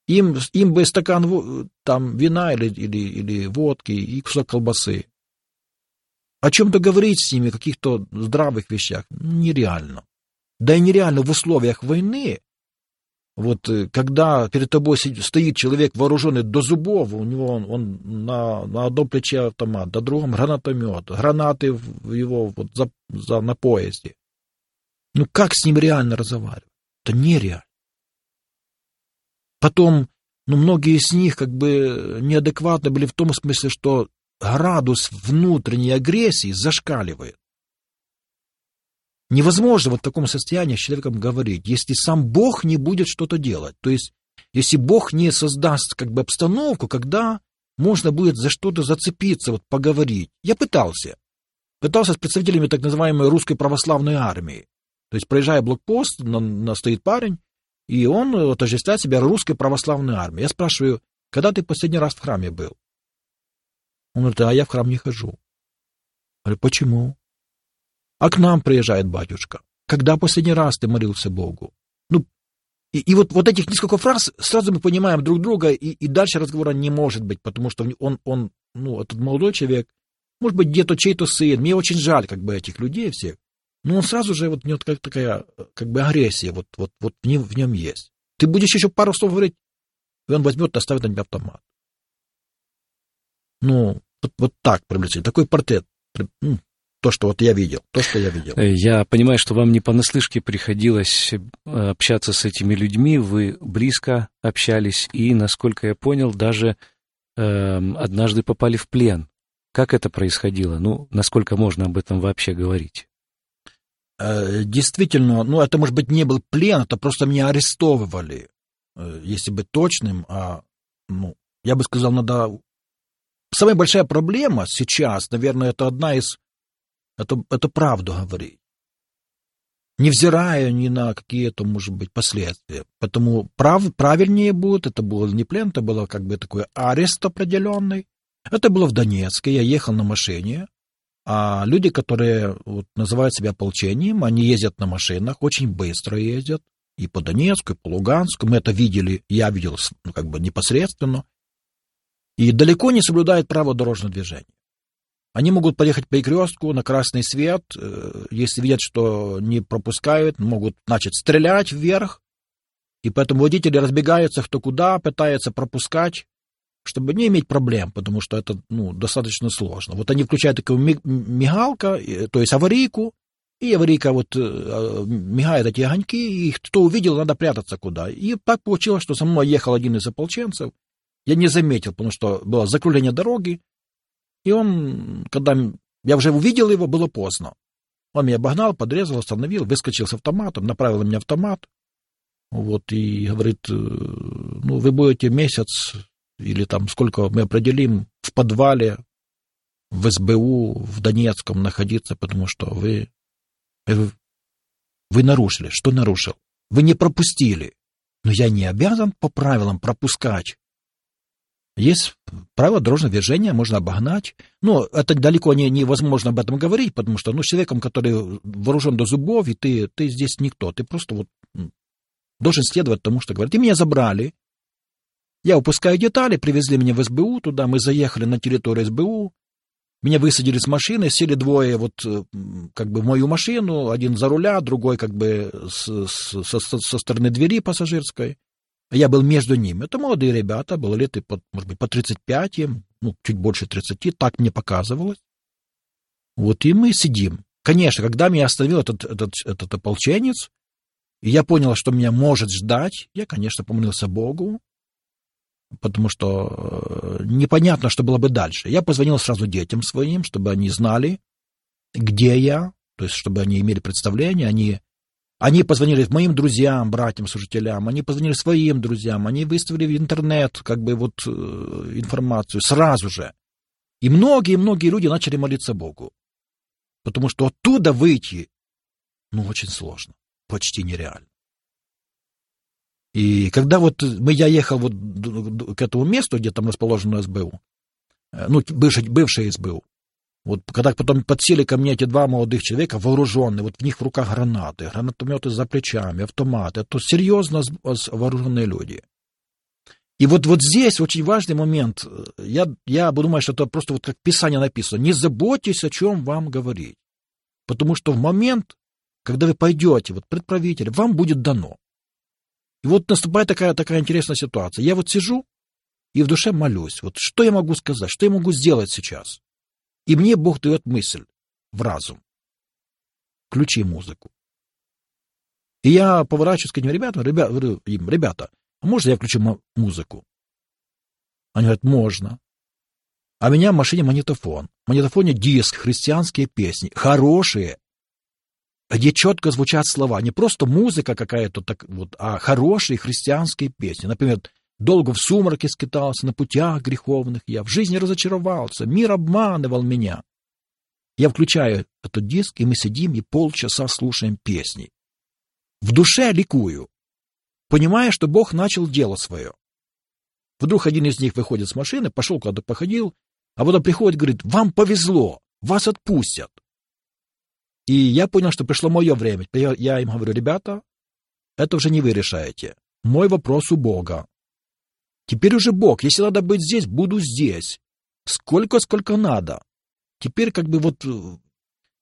Им, им бы стакан там вина или, или, или водки и кусок колбасы. о чем-то говорить с ними, каких-то здравых вещах, нереально. Да и нереально в условиях войны, вот э, когда перед тобой стоит человек вооруженный до зубов, у него он, он на, на одном плече автомат, на другом гранатомет, гранаты в его вот за, за, на поезде. Ну как с ним реально разговаривать? Это нереально. Потом, ну многие из них как бы неадекватны были в том смысле, что градус внутренней агрессии зашкаливает. Невозможно вот в таком состоянии с человеком говорить, если сам Бог не будет что-то делать. То есть, если Бог не создаст как бы обстановку, когда можно будет за что-то зацепиться, вот поговорить. Я пытался. Пытался с представителями так называемой русской православной армии. То есть, проезжая блокпост, на, на стоит парень, и он отождествляет себя русской православной армией. Я спрашиваю, когда ты последний раз в храме был? Он говорит, а я в храм не хожу. Я говорю, почему? А к нам приезжает батюшка. Когда последний раз ты молился Богу? Ну, и, и вот, вот этих несколько фраз сразу мы понимаем друг друга, и, и дальше разговора не может быть, потому что он, он, ну, этот молодой человек, может быть, где-то чей-то сын. Мне очень жаль, как бы, этих людей всех. Но он сразу же, вот, у него как такая, как бы, агрессия, вот, вот, вот в, нем, в нем есть. Ты будешь еще пару слов говорить, и он возьмет и оставит на тебя автомат. Ну, вот, вот так приблизительно. Такой портрет. Ну, то, что вот я видел, то, что я видел. Э, я понимаю, что вам не понаслышке приходилось э, общаться с этими людьми, вы близко общались и, насколько я понял, даже э, однажды попали в плен. Как это происходило? Ну, насколько можно об этом вообще говорить? Э, действительно, ну, это, может быть, не был плен, это просто меня арестовывали, если быть точным, а, ну, я бы сказал, надо... Самая большая проблема сейчас, наверное, это одна из это, это правду говорить. Невзирая ни на какие-то, может быть, последствия. Поэтому прав, правильнее будет, это был не плен, это было как бы такой арест определенный. Это было в Донецке, я ехал на машине, а люди, которые вот, называют себя ополчением, они ездят на машинах, очень быстро ездят, и по Донецку, и по Луганску. Мы это видели, я видел ну, как бы непосредственно. И далеко не соблюдают право дорожного движения. Они могут поехать по перекрестку на красный свет, э, если видят, что не пропускают, могут начать стрелять вверх, и поэтому водители разбегаются кто куда, пытаются пропускать, чтобы не иметь проблем, потому что это ну, достаточно сложно. Вот они включают такую мигалка, то есть аварийку, и аварийка вот э, мигает эти огоньки, и кто увидел, надо прятаться куда. И так получилось, что со мной ехал один из ополченцев. Я не заметил, потому что было закругление дороги, и он, когда я уже увидел его, было поздно. Он меня обогнал, подрезал, остановил, выскочил с автоматом, направил на меня автомат. Вот, и говорит, э, ну, вы будете месяц или там сколько мы определим в подвале в СБУ в Донецком находиться, потому что вы, вы, вы нарушили. Что нарушил? Вы не пропустили. Но я не обязан по правилам пропускать. Есть правила дорожного движения, можно обогнать. Но это далеко не, невозможно об этом говорить, потому что ну, с человеком, который вооружен до зубов, и ты, ты здесь никто. Ты просто вот должен следовать тому, что говорят. И меня забрали. Я упускаю детали, привезли меня в СБУ туда, мы заехали на территорию СБУ, меня высадили с машины, сели двое вот как бы в мою машину, один за руля, другой как бы с, с, со, со стороны двери пассажирской. Я был между ними. Это молодые ребята, было лет, может быть, по 35, ну, чуть больше 30, так мне показывалось. Вот и мы сидим. Конечно, когда меня остановил этот, этот, этот ополченец, и я понял, что меня может ждать, я, конечно, помолился Богу, потому что э, непонятно, что было бы дальше. Я позвонил сразу детям своим, чтобы они знали, где я, то есть чтобы они имели представление, они они позвонили моим друзьям, братьям, служителям, они позвонили своим друзьям, они выставили в интернет как бы вот э, информацию сразу же. И многие-многие люди начали молиться Богу. Потому что оттуда выйти, ну, очень сложно, почти нереально. И когда вот мы, я ехал вот к этому месту, где там расположено СБУ, э, ну, бывший, бывший СБУ, вот когда потом подсели ко мне эти два молодых человека, вооруженные, вот в них в руках гранаты, гранатометы за плечами, автоматы, это серьезно вооруженные люди. И вот, вот здесь очень важный момент. Я, я думаю, что это просто вот как Писание написано. Не заботьтесь, о чем вам говорить. Потому что в момент, когда вы пойдете, вот предправитель, вам будет дано. И вот наступает такая, такая интересная ситуация. Я вот сижу и в душе молюсь. Вот что я могу сказать, что я могу сделать сейчас? И мне Бог дает мысль в разум. Включи музыку. И я поворачиваюсь к этим ребятам, ребят, им, ребята, а можно я включу музыку? Они говорят, можно. А у меня в машине магнитофон. В магнитофоне диск, христианские песни, хорошие, где четко звучат слова. Не просто музыка какая-то, так, вот, а хорошие христианские песни. Например, «Долго в сумраке скитался, на путях греховных я, в жизни разочаровался, мир обманывал меня». Я включаю этот диск, и мы сидим и полчаса слушаем песни. В душе ликую, понимая, что Бог начал дело свое. Вдруг один из них выходит с машины, пошел куда-то походил, а потом приходит говорит, вам повезло, вас отпустят. И я понял, что пришло мое время. Я им говорю, ребята, это уже не вы решаете. Мой вопрос у Бога. Теперь уже Бог, если надо быть здесь, буду здесь. Сколько, сколько надо. Теперь как бы вот э,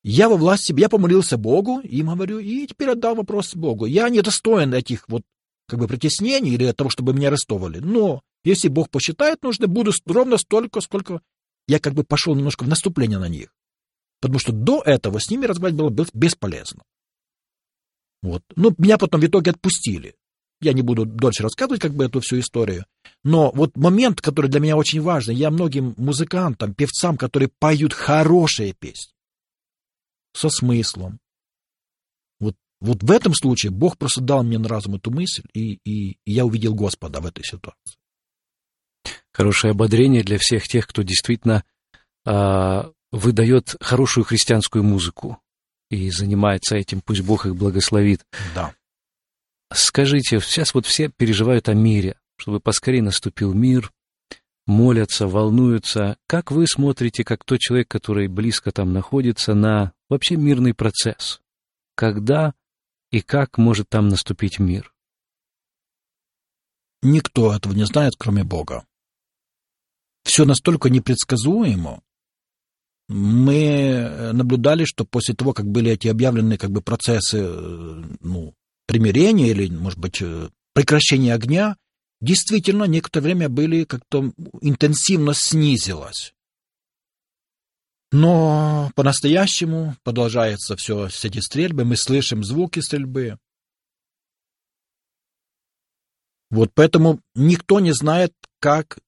я во власти, я помолился Богу, им говорю, и теперь отдал вопрос Богу. Я не достоин этих вот как бы притеснений или того, чтобы меня арестовали. Но если Бог посчитает нужно, буду ровно столько, сколько я как бы пошел немножко в наступление на них. Потому что до этого с ними разговаривать было бесполезно. Вот. Ну, меня потом в итоге отпустили. Я не буду дольше рассказывать как бы эту всю историю. Но вот момент, который для меня очень важный, я многим музыкантам, певцам, которые поют хорошие песни, со смыслом. Вот, вот в этом случае Бог просто дал мне на разум эту мысль, и, и, и я увидел Господа в этой ситуации. Хорошее ободрение для всех тех, кто действительно а, выдает хорошую христианскую музыку и занимается этим, пусть Бог их благословит. Да. Скажите, сейчас вот все переживают о мире, чтобы поскорее наступил мир, молятся, волнуются. Как вы смотрите, как тот человек, который близко там находится, на вообще мирный процесс? Когда и как может там наступить мир? Никто этого не знает, кроме Бога. Все настолько непредсказуемо, мы э, наблюдали, что после того, как были эти объявлены как бы процессы э, ну, примирения или, может быть, э, прекращения огня, действительно некоторое время были как-то интенсивно снизилось. Но по-настоящему продолжается все с эти стрельбы, мы слышим звуки стрельбы. Вот поэтому никто не знает, как,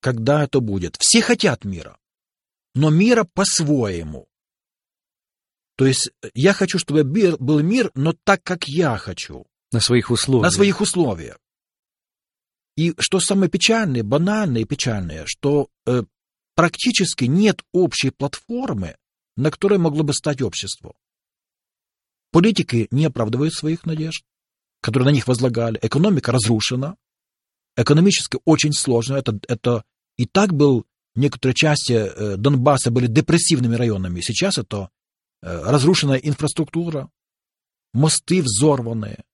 когда это будет. Все хотят мира но мира по-своему. То есть э, я хочу, чтобы был мир, но так, как я хочу. На своих условиях. На своих условиях. И что самое печальное, банальное и печальное, что э, практически нет общей платформы, на которой могло бы стать общество. Политики не оправдывают своих надежд, которые на них возлагали. Экономика разрушена. Экономически очень сложно. Это, это и так был некоторые части э, Донбасса были депрессивными районами. Сейчас это разрушенная инфраструктура, мосты взорванные,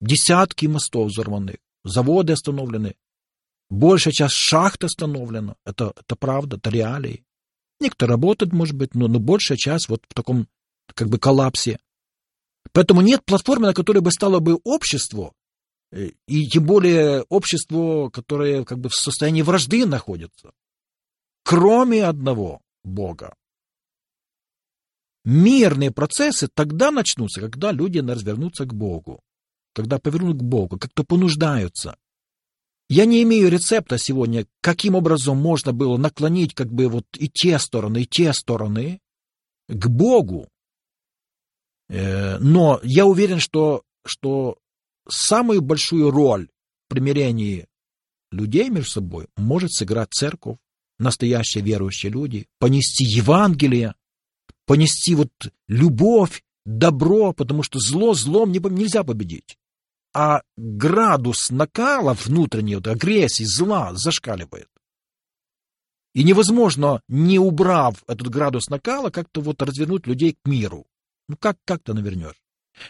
десятки мостов взорваны, заводы остановлены, большая часть шахт остановлена. Это, это правда, это реалии. Некоторые работают, может быть, но, но большая часть вот в таком как бы коллапсе. Поэтому нет платформы, на которой бы стало бы общество, э, и тем более общество, которое как бы в состоянии вражды находится кроме одного Бога. Мирные процессы тогда начнутся, когда люди развернутся к Богу, когда повернут к Богу, как-то понуждаются. Я не имею рецепта сегодня, каким образом можно было наклонить как бы вот и те стороны, и те стороны к Богу. Э, но я уверен, что, что самую большую роль в примирении людей между собой может сыграть церковь, настоящие верующие люди, понести Евангелие, понести вот любовь, добро, потому что зло злом не, нельзя победить. А градус накала внутренней вот, агрессии, зла зашкаливает. И невозможно, не убрав этот градус накала, как-то вот развернуть людей к миру. Ну как, как ты навернешь?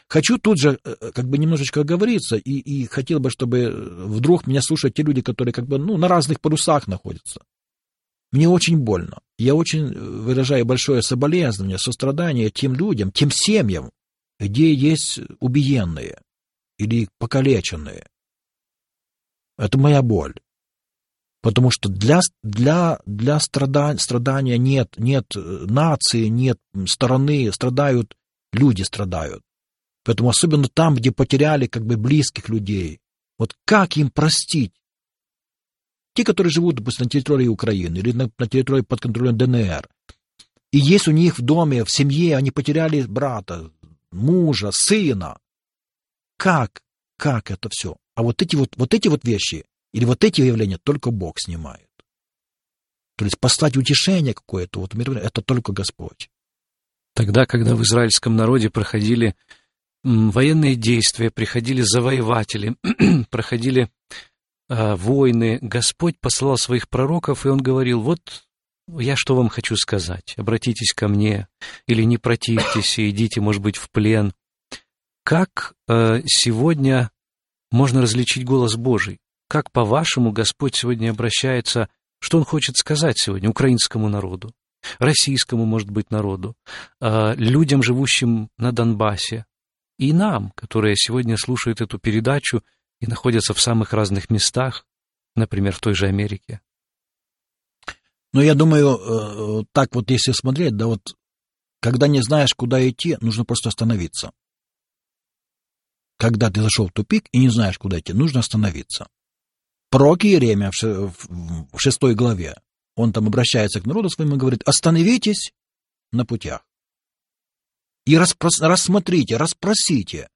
Хочу тут же э, как бы немножечко оговориться, и, и хотел бы, чтобы вдруг меня слушают те люди, которые как бы ну, на разных парусах находятся. Мне очень больно. Я очень выражаю большое соболезнование, сострадание тем людям, тем семьям, где есть убиенные или покалеченные. Это моя боль. Потому что для, для, для страдания, страдания нет, нет нации, нет стороны, страдают люди, страдают. Поэтому особенно там, где потеряли как бы близких людей. Вот как им простить? Те, которые живут, допустим, на территории Украины или на, на территории под контролем ДНР. И есть у них в доме, в семье, они потеряли брата, мужа, сына. Как? Как это все? А вот эти вот, вот эти вот вещи или вот эти явления только Бог снимает. То есть послать утешение какое-то, вот это только Господь. Тогда, когда в израильском народе проходили военные действия, приходили завоеватели, проходили войны, Господь послал своих пророков, и Он говорил, вот я что вам хочу сказать, обратитесь ко мне, или не противьтесь, и идите, может быть, в плен. Как э, сегодня можно различить голос Божий? Как, по-вашему, Господь сегодня обращается, что Он хочет сказать сегодня украинскому народу, российскому, может быть, народу, а, людям, живущим на Донбассе, и нам, которые сегодня слушают эту передачу и находятся в самых разных местах, например, в той же Америке? Ну, я думаю, э, так вот если смотреть, да вот, когда не знаешь, куда идти, нужно просто остановиться. Когда ты зашел в тупик и не знаешь, куда идти, нужно остановиться. Пророк Иеремия в шестой главе, он там обращается к народу своему и говорит, остановитесь на путях и рассмотрите, расспросите.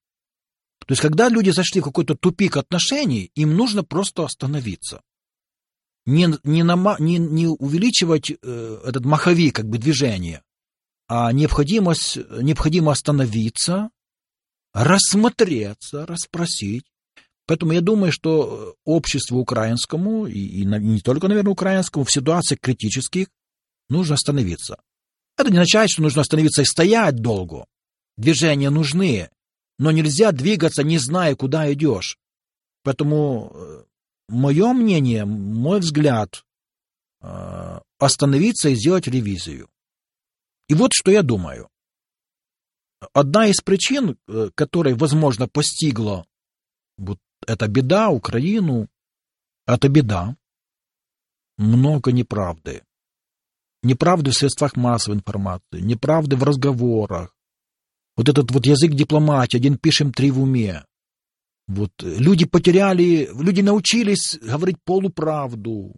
То есть, когда люди зашли в какой-то тупик отношений, им нужно просто остановиться. Не, не, нама, не, не увеличивать э, этот маховик, как бы движение, а необходимость, необходимо остановиться, рассмотреться, расспросить, Поэтому я думаю, что обществу украинскому, и, и не только, наверное, украинскому, в ситуациях критических нужно остановиться. Это не означает, что нужно остановиться и стоять долго. Движения нужны, но нельзя двигаться, не зная, куда идешь. Поэтому э, мое мнение, мой взгляд, э, остановиться и сделать ревизию. И вот что я думаю. Одна из причин, э, которая, возможно, постигла вот это беда Украину, это беда. Много неправды. Неправды в средствах массовой информации, неправды в разговорах. Вот этот вот язык дипломатии, один пишем, три в уме. Вот люди потеряли, люди научились говорить полуправду.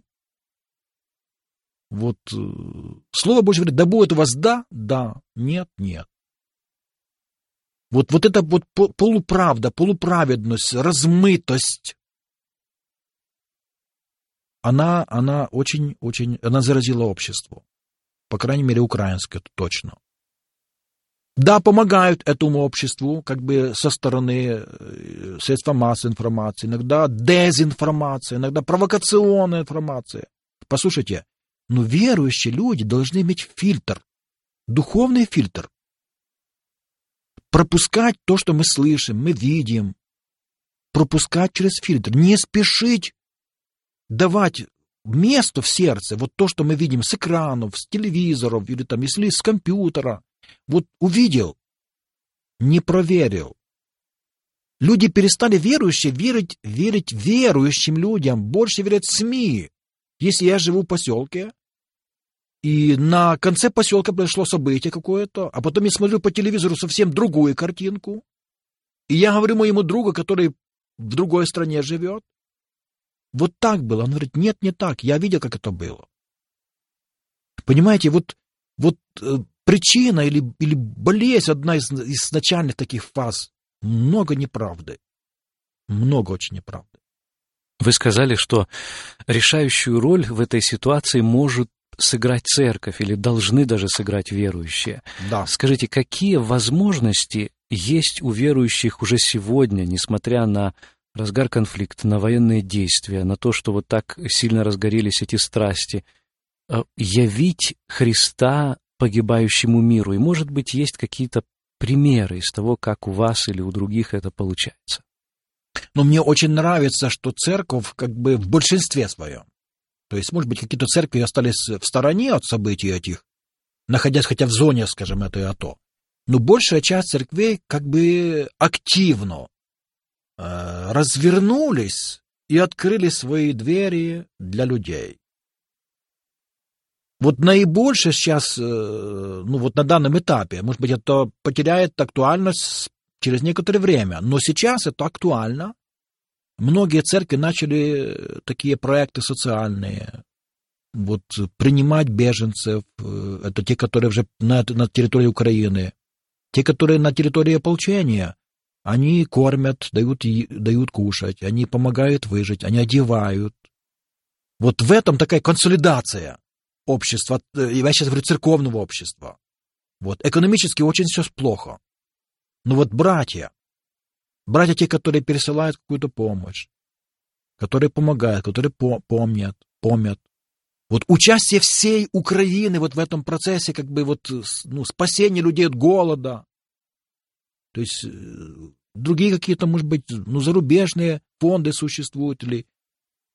Вот э, Слово Божье говорит, да будет у вас да, да, нет, нет. Вот, вот эта вот полуправда, полуправедность, размытость, она, она очень, очень, она заразила общество. По крайней мере, украинское, это точно. Да, помогают этому обществу, как бы со стороны э, средств массовой информации, иногда дезинформация, иногда провокационная информация. Послушайте, но верующие люди должны иметь фильтр, духовный фильтр. Пропускать то, что мы слышим, мы видим, пропускать через фильтр, не спешить давать место в сердце, вот то, что мы видим с экранов, с телевизоров или там, если с компьютера, вот увидел, не проверил. Люди перестали верующие верить, верить верующим людям, больше верят СМИ. Если я живу в поселке, и на конце поселка произошло событие какое-то, а потом я смотрю по телевизору совсем другую картинку. И я говорю моему другу, который в другой стране живет. Вот так было. Он говорит, нет, не так. Я видел, как это было. Понимаете, вот, вот э, причина или, или болезнь, одна из, из начальных таких фаз. Много неправды. Много очень неправды. Вы сказали, что решающую роль в этой ситуации может сыграть церковь или должны даже сыграть верующие. Да. Скажите, какие возможности есть у верующих уже сегодня, несмотря на разгар конфликта, на военные действия, на то, что вот так сильно разгорелись эти страсти, э, явить Христа погибающему миру? И, может быть, есть какие-то примеры из того, как у вас или у других это получается. Но мне очень нравится, что церковь как бы в большинстве своем. То есть, может быть, какие-то церкви остались в стороне от событий этих, находясь хотя в зоне, скажем, этой АТО. Но большая часть церквей как бы активно э, развернулись и открыли свои двери для людей. Вот наибольше сейчас, э, ну вот на данном этапе, может быть, это потеряет актуальность через некоторое время, но сейчас это актуально. Многие церкви начали такие проекты социальные, вот принимать беженцев, э, это те, которые уже на, на территории Украины, те, которые на территории ополчения, они кормят, дают, дают кушать, они помогают выжить, они одевают. Вот в этом такая консолидация общества, э, я сейчас говорю церковного общества. Вот, экономически очень все плохо. Но вот братья, братья те, которые пересылают какую-то помощь, которые помогают, которые по помнят, помнят. Вот участие всей Украины вот в этом процессе, как бы вот, ну, спасение людей от голода. То есть э, другие какие-то, может быть, ну, зарубежные фонды существуют или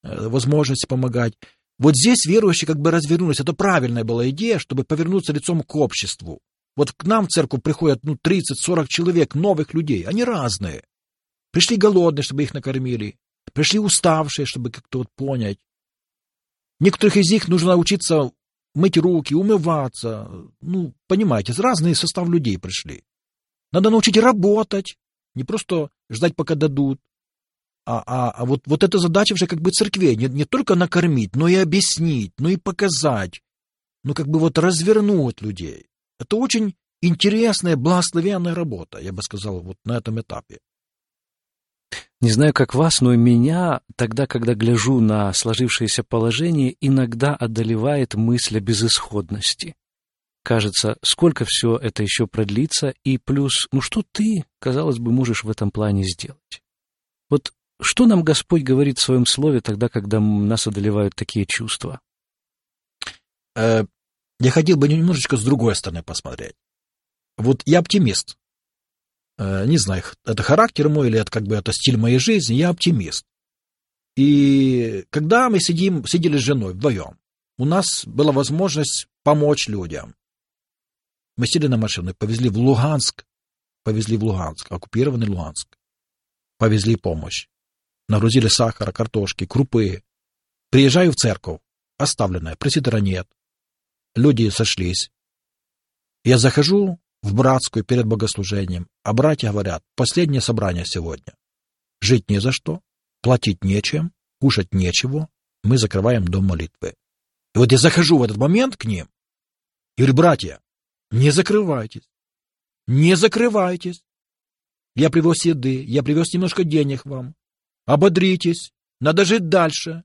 э, возможности помогать. Вот здесь верующие как бы развернулись. Это правильная была идея, чтобы повернуться лицом к обществу. Вот к нам в церковь приходят ну, 30-40 человек, новых людей. Они разные. Пришли голодные, чтобы их накормили. Пришли уставшие, чтобы как-то вот понять. Некоторых из них нужно учиться мыть руки, умываться. Ну, понимаете, разные состав людей пришли. Надо научить работать, не просто ждать, пока дадут. А, а, а вот, вот эта задача уже как бы церквей, не, не только накормить, но и объяснить, но и показать, ну как бы вот развернуть людей. Это очень интересная, благословенная работа, я бы сказал, вот на этом этапе. Не знаю, как вас, но меня тогда, когда гляжу на сложившееся положение, иногда одолевает мысль о безысходности. Кажется, сколько все это еще продлится, и плюс, ну что ты, казалось бы, можешь в этом плане сделать? Вот что нам Господь говорит в своем слове тогда, когда нас одолевают такие чувства? Э, я хотел бы немножечко с другой стороны посмотреть. Вот я оптимист. Э, не знаю, это характер мой или это как бы это стиль моей жизни, я оптимист. И когда мы сидим, сидели с женой вдвоем, у нас была возможность помочь людям. Мы сели на машину, повезли в Луганск, повезли в Луганск, оккупированный Луганск, повезли помощь нагрузили сахара, картошки, крупы. Приезжаю в церковь, оставленная, пресвитера нет. Люди сошлись. Я захожу в братскую перед богослужением, а братья говорят, последнее собрание сегодня. Жить не за что, платить нечем, кушать нечего, мы закрываем дом молитвы. И вот я захожу в этот момент к ним и говорю, братья, не закрывайтесь, не закрывайтесь. Я привез еды, я привез немножко денег вам, Ободритесь, надо жить дальше.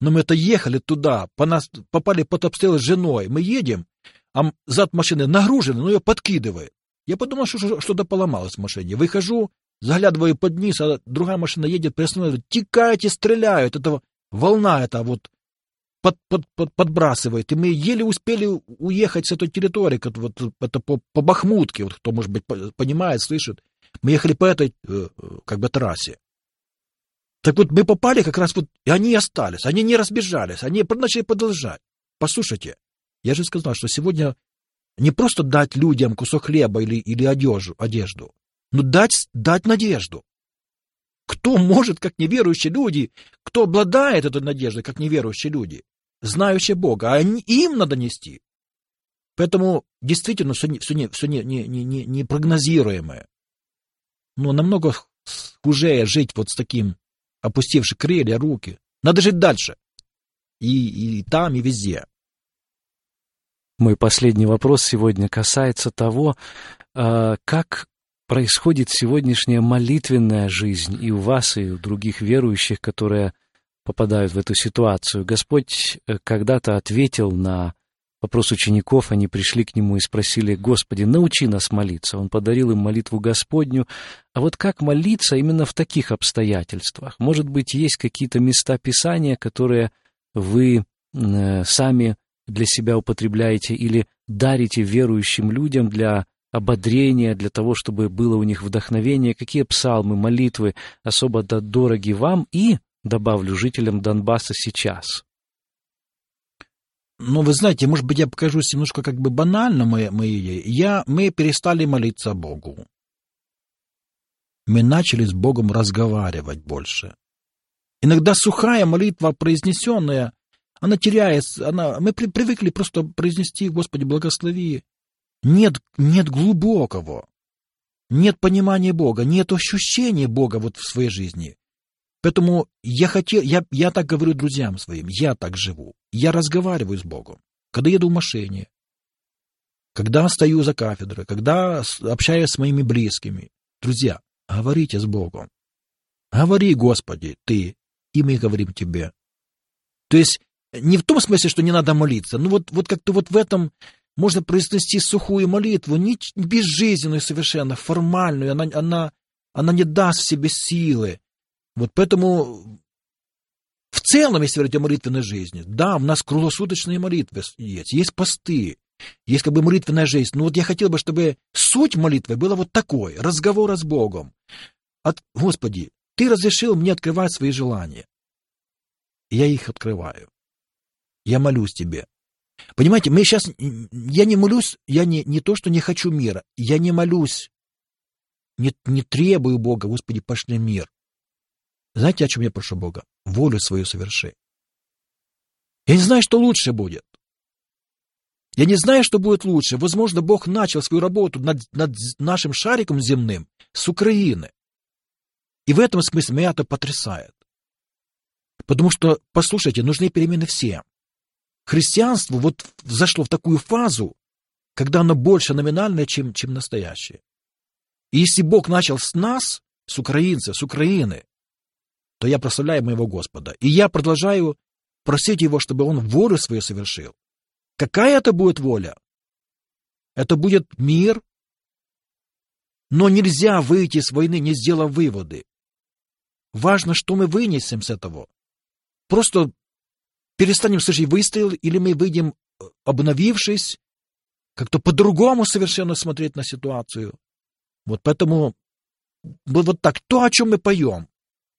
Но мы-то ехали туда, по нас попали под обстрел с женой. Мы едем, а зад машины нагружены, но ее подкидывает. Я подумал, что что-то поломалось в машине. Выхожу, заглядываю под низ, а другая машина едет, приостанавливает. Текайте, стреляют. Это волна эта вот под, под, под, подбрасывает. И мы еле успели уехать с этой территории, как вот это по, по Бахмутке, вот кто, может быть, понимает, слышит. Мы ехали по этой э, как бы трассе. Так вот, мы попали как раз вот, и они остались, они не разбежались, они начали продолжать. Послушайте, я же сказал, что сегодня не просто дать людям кусок хлеба или, или одежду, одежду, но дать, дать надежду. Кто может, как неверующие люди, кто обладает этой надеждой, как неверующие люди, знающие Бога, а они, им надо нести. Поэтому действительно все, не, все, не, все не, не, не, не прогнозируемое. Но намного хуже жить вот с таким опустивши крылья, руки. Надо жить дальше. И, и там, и везде. Мой последний вопрос сегодня касается того, а, как происходит сегодняшняя молитвенная жизнь и у вас, и у других верующих, которые попадают в эту ситуацию. Господь э, когда-то ответил на вопрос учеников, они пришли к нему и спросили, «Господи, научи нас молиться». Он подарил им молитву Господню. А вот как молиться именно в таких обстоятельствах? Может быть, есть какие-то места Писания, которые вы э, сами для себя употребляете или дарите верующим людям для ободрения, для того, чтобы было у них вдохновение, какие псалмы, молитвы особо дороги вам и, добавлю, жителям Донбасса сейчас? Ну, вы знаете, может быть, я покажусь немножко как бы банально моей, моей. Я, мы перестали молиться Богу. Мы начали с Богом разговаривать больше. Иногда сухая молитва, произнесенная, она теряется, она, мы при, привыкли просто произнести «Господи, благослови». Нет, нет глубокого, нет понимания Бога, нет ощущения Бога вот в своей жизни. Поэтому я хотел, я, я так говорю друзьям своим, я так живу. Я разговариваю с Богом, когда еду в машине, когда стою за кафедрой, когда общаюсь с моими близкими. Друзья, говорите с Богом. Говори, Господи, Ты, и мы говорим Тебе. То есть не в том смысле, что не надо молиться, но вот, вот как-то вот в этом можно произнести сухую молитву, не безжизненную совершенно, формальную, она, она, она не даст в себе силы. Вот поэтому целом, если говорить о молитвенной жизни, да, у нас круглосуточные молитвы есть, есть посты, есть как бы молитвенная жизнь. Но вот я хотел бы, чтобы суть молитвы была вот такой, разговора с Богом. От, Господи, Ты разрешил мне открывать свои желания. Я их открываю. Я молюсь Тебе. Понимаете, мы сейчас, я не молюсь, я не, не то, что не хочу мира, я не молюсь, не, не требую Бога, Господи, пошли мир. Знаете, о чем я прошу Бога? Волю свою соверши. Я не знаю, что лучше будет. Я не знаю, что будет лучше. Возможно, Бог начал свою работу над, над нашим шариком земным с Украины. И в этом смысле меня это потрясает. Потому что, послушайте, нужны перемены всем христианство вот зашло в такую фазу, когда оно больше номинальное, чем, чем настоящее. И если Бог начал с нас, с украинцев, с Украины, то я прославляю моего Господа. И я продолжаю просить Его, чтобы Он волю свою совершил. Какая это будет воля? Это будет мир, но нельзя выйти с войны, не сделав выводы. Важно, что мы вынесем с этого. Просто перестанем слышать выстрел, или мы выйдем, э, обновившись, как-то по-другому совершенно смотреть на ситуацию. Вот поэтому вот так, то, о чем мы поем.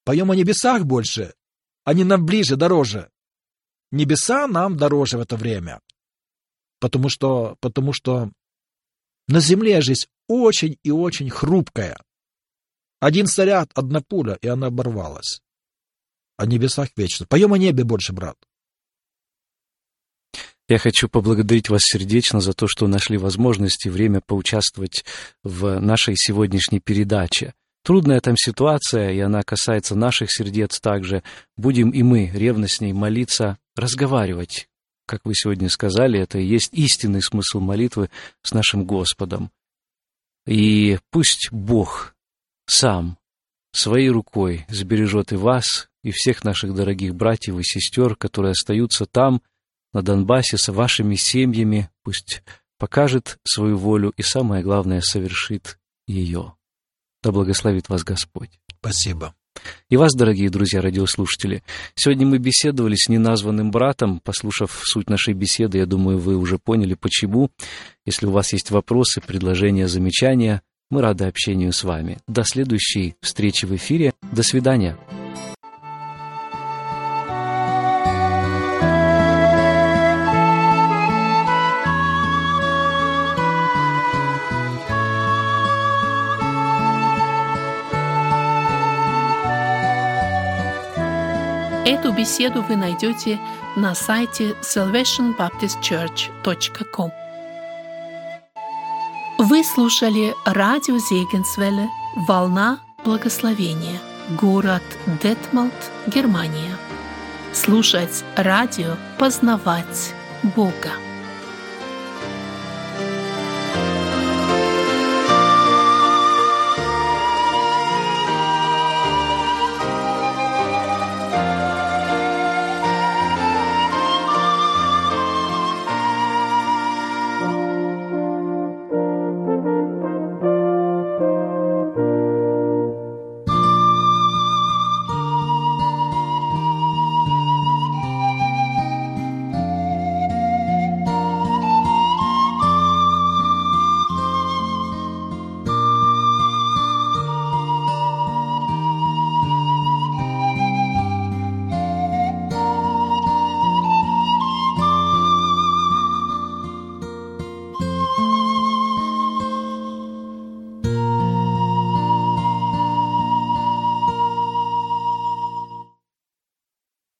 Поем о небесах больше, они нам ближе, дороже. Небеса нам дороже в это время. Потому что, потому что на земле жизнь очень и очень хрупкая. Один снаряд, одна пуля, и она оборвалась. О небесах вечно. Поем о небе больше, брат. Я хочу поблагодарить вас сердечно за то, что нашли возможность и время поучаствовать в нашей сегодняшней передаче. Трудная там ситуация, и она касается наших сердец также. Будем и мы ревностней молиться, разговаривать. Как вы сегодня сказали, это и есть истинный смысл молитвы с нашим Господом. И пусть Бог сам своей рукой сбережет и вас, и всех наших дорогих братьев и сестер, которые остаются там, на Донбассе с вашими семьями, пусть покажет свою волю и, самое главное, совершит ее. Да благословит вас Господь. Спасибо. И вас, дорогие друзья, радиослушатели. Сегодня мы беседовали с неназванным братом. Послушав суть нашей беседы, я думаю, вы уже поняли, почему. Если у вас есть вопросы, предложения, замечания, мы рады общению с вами. До следующей встречи в эфире. До свидания. Беседу вы найдете на сайте salvationbaptistchurch.com. Вы слушали радио Зегенсвелле «Волна благословения», город Детмалт, Германия. Слушать радио, познавать Бога.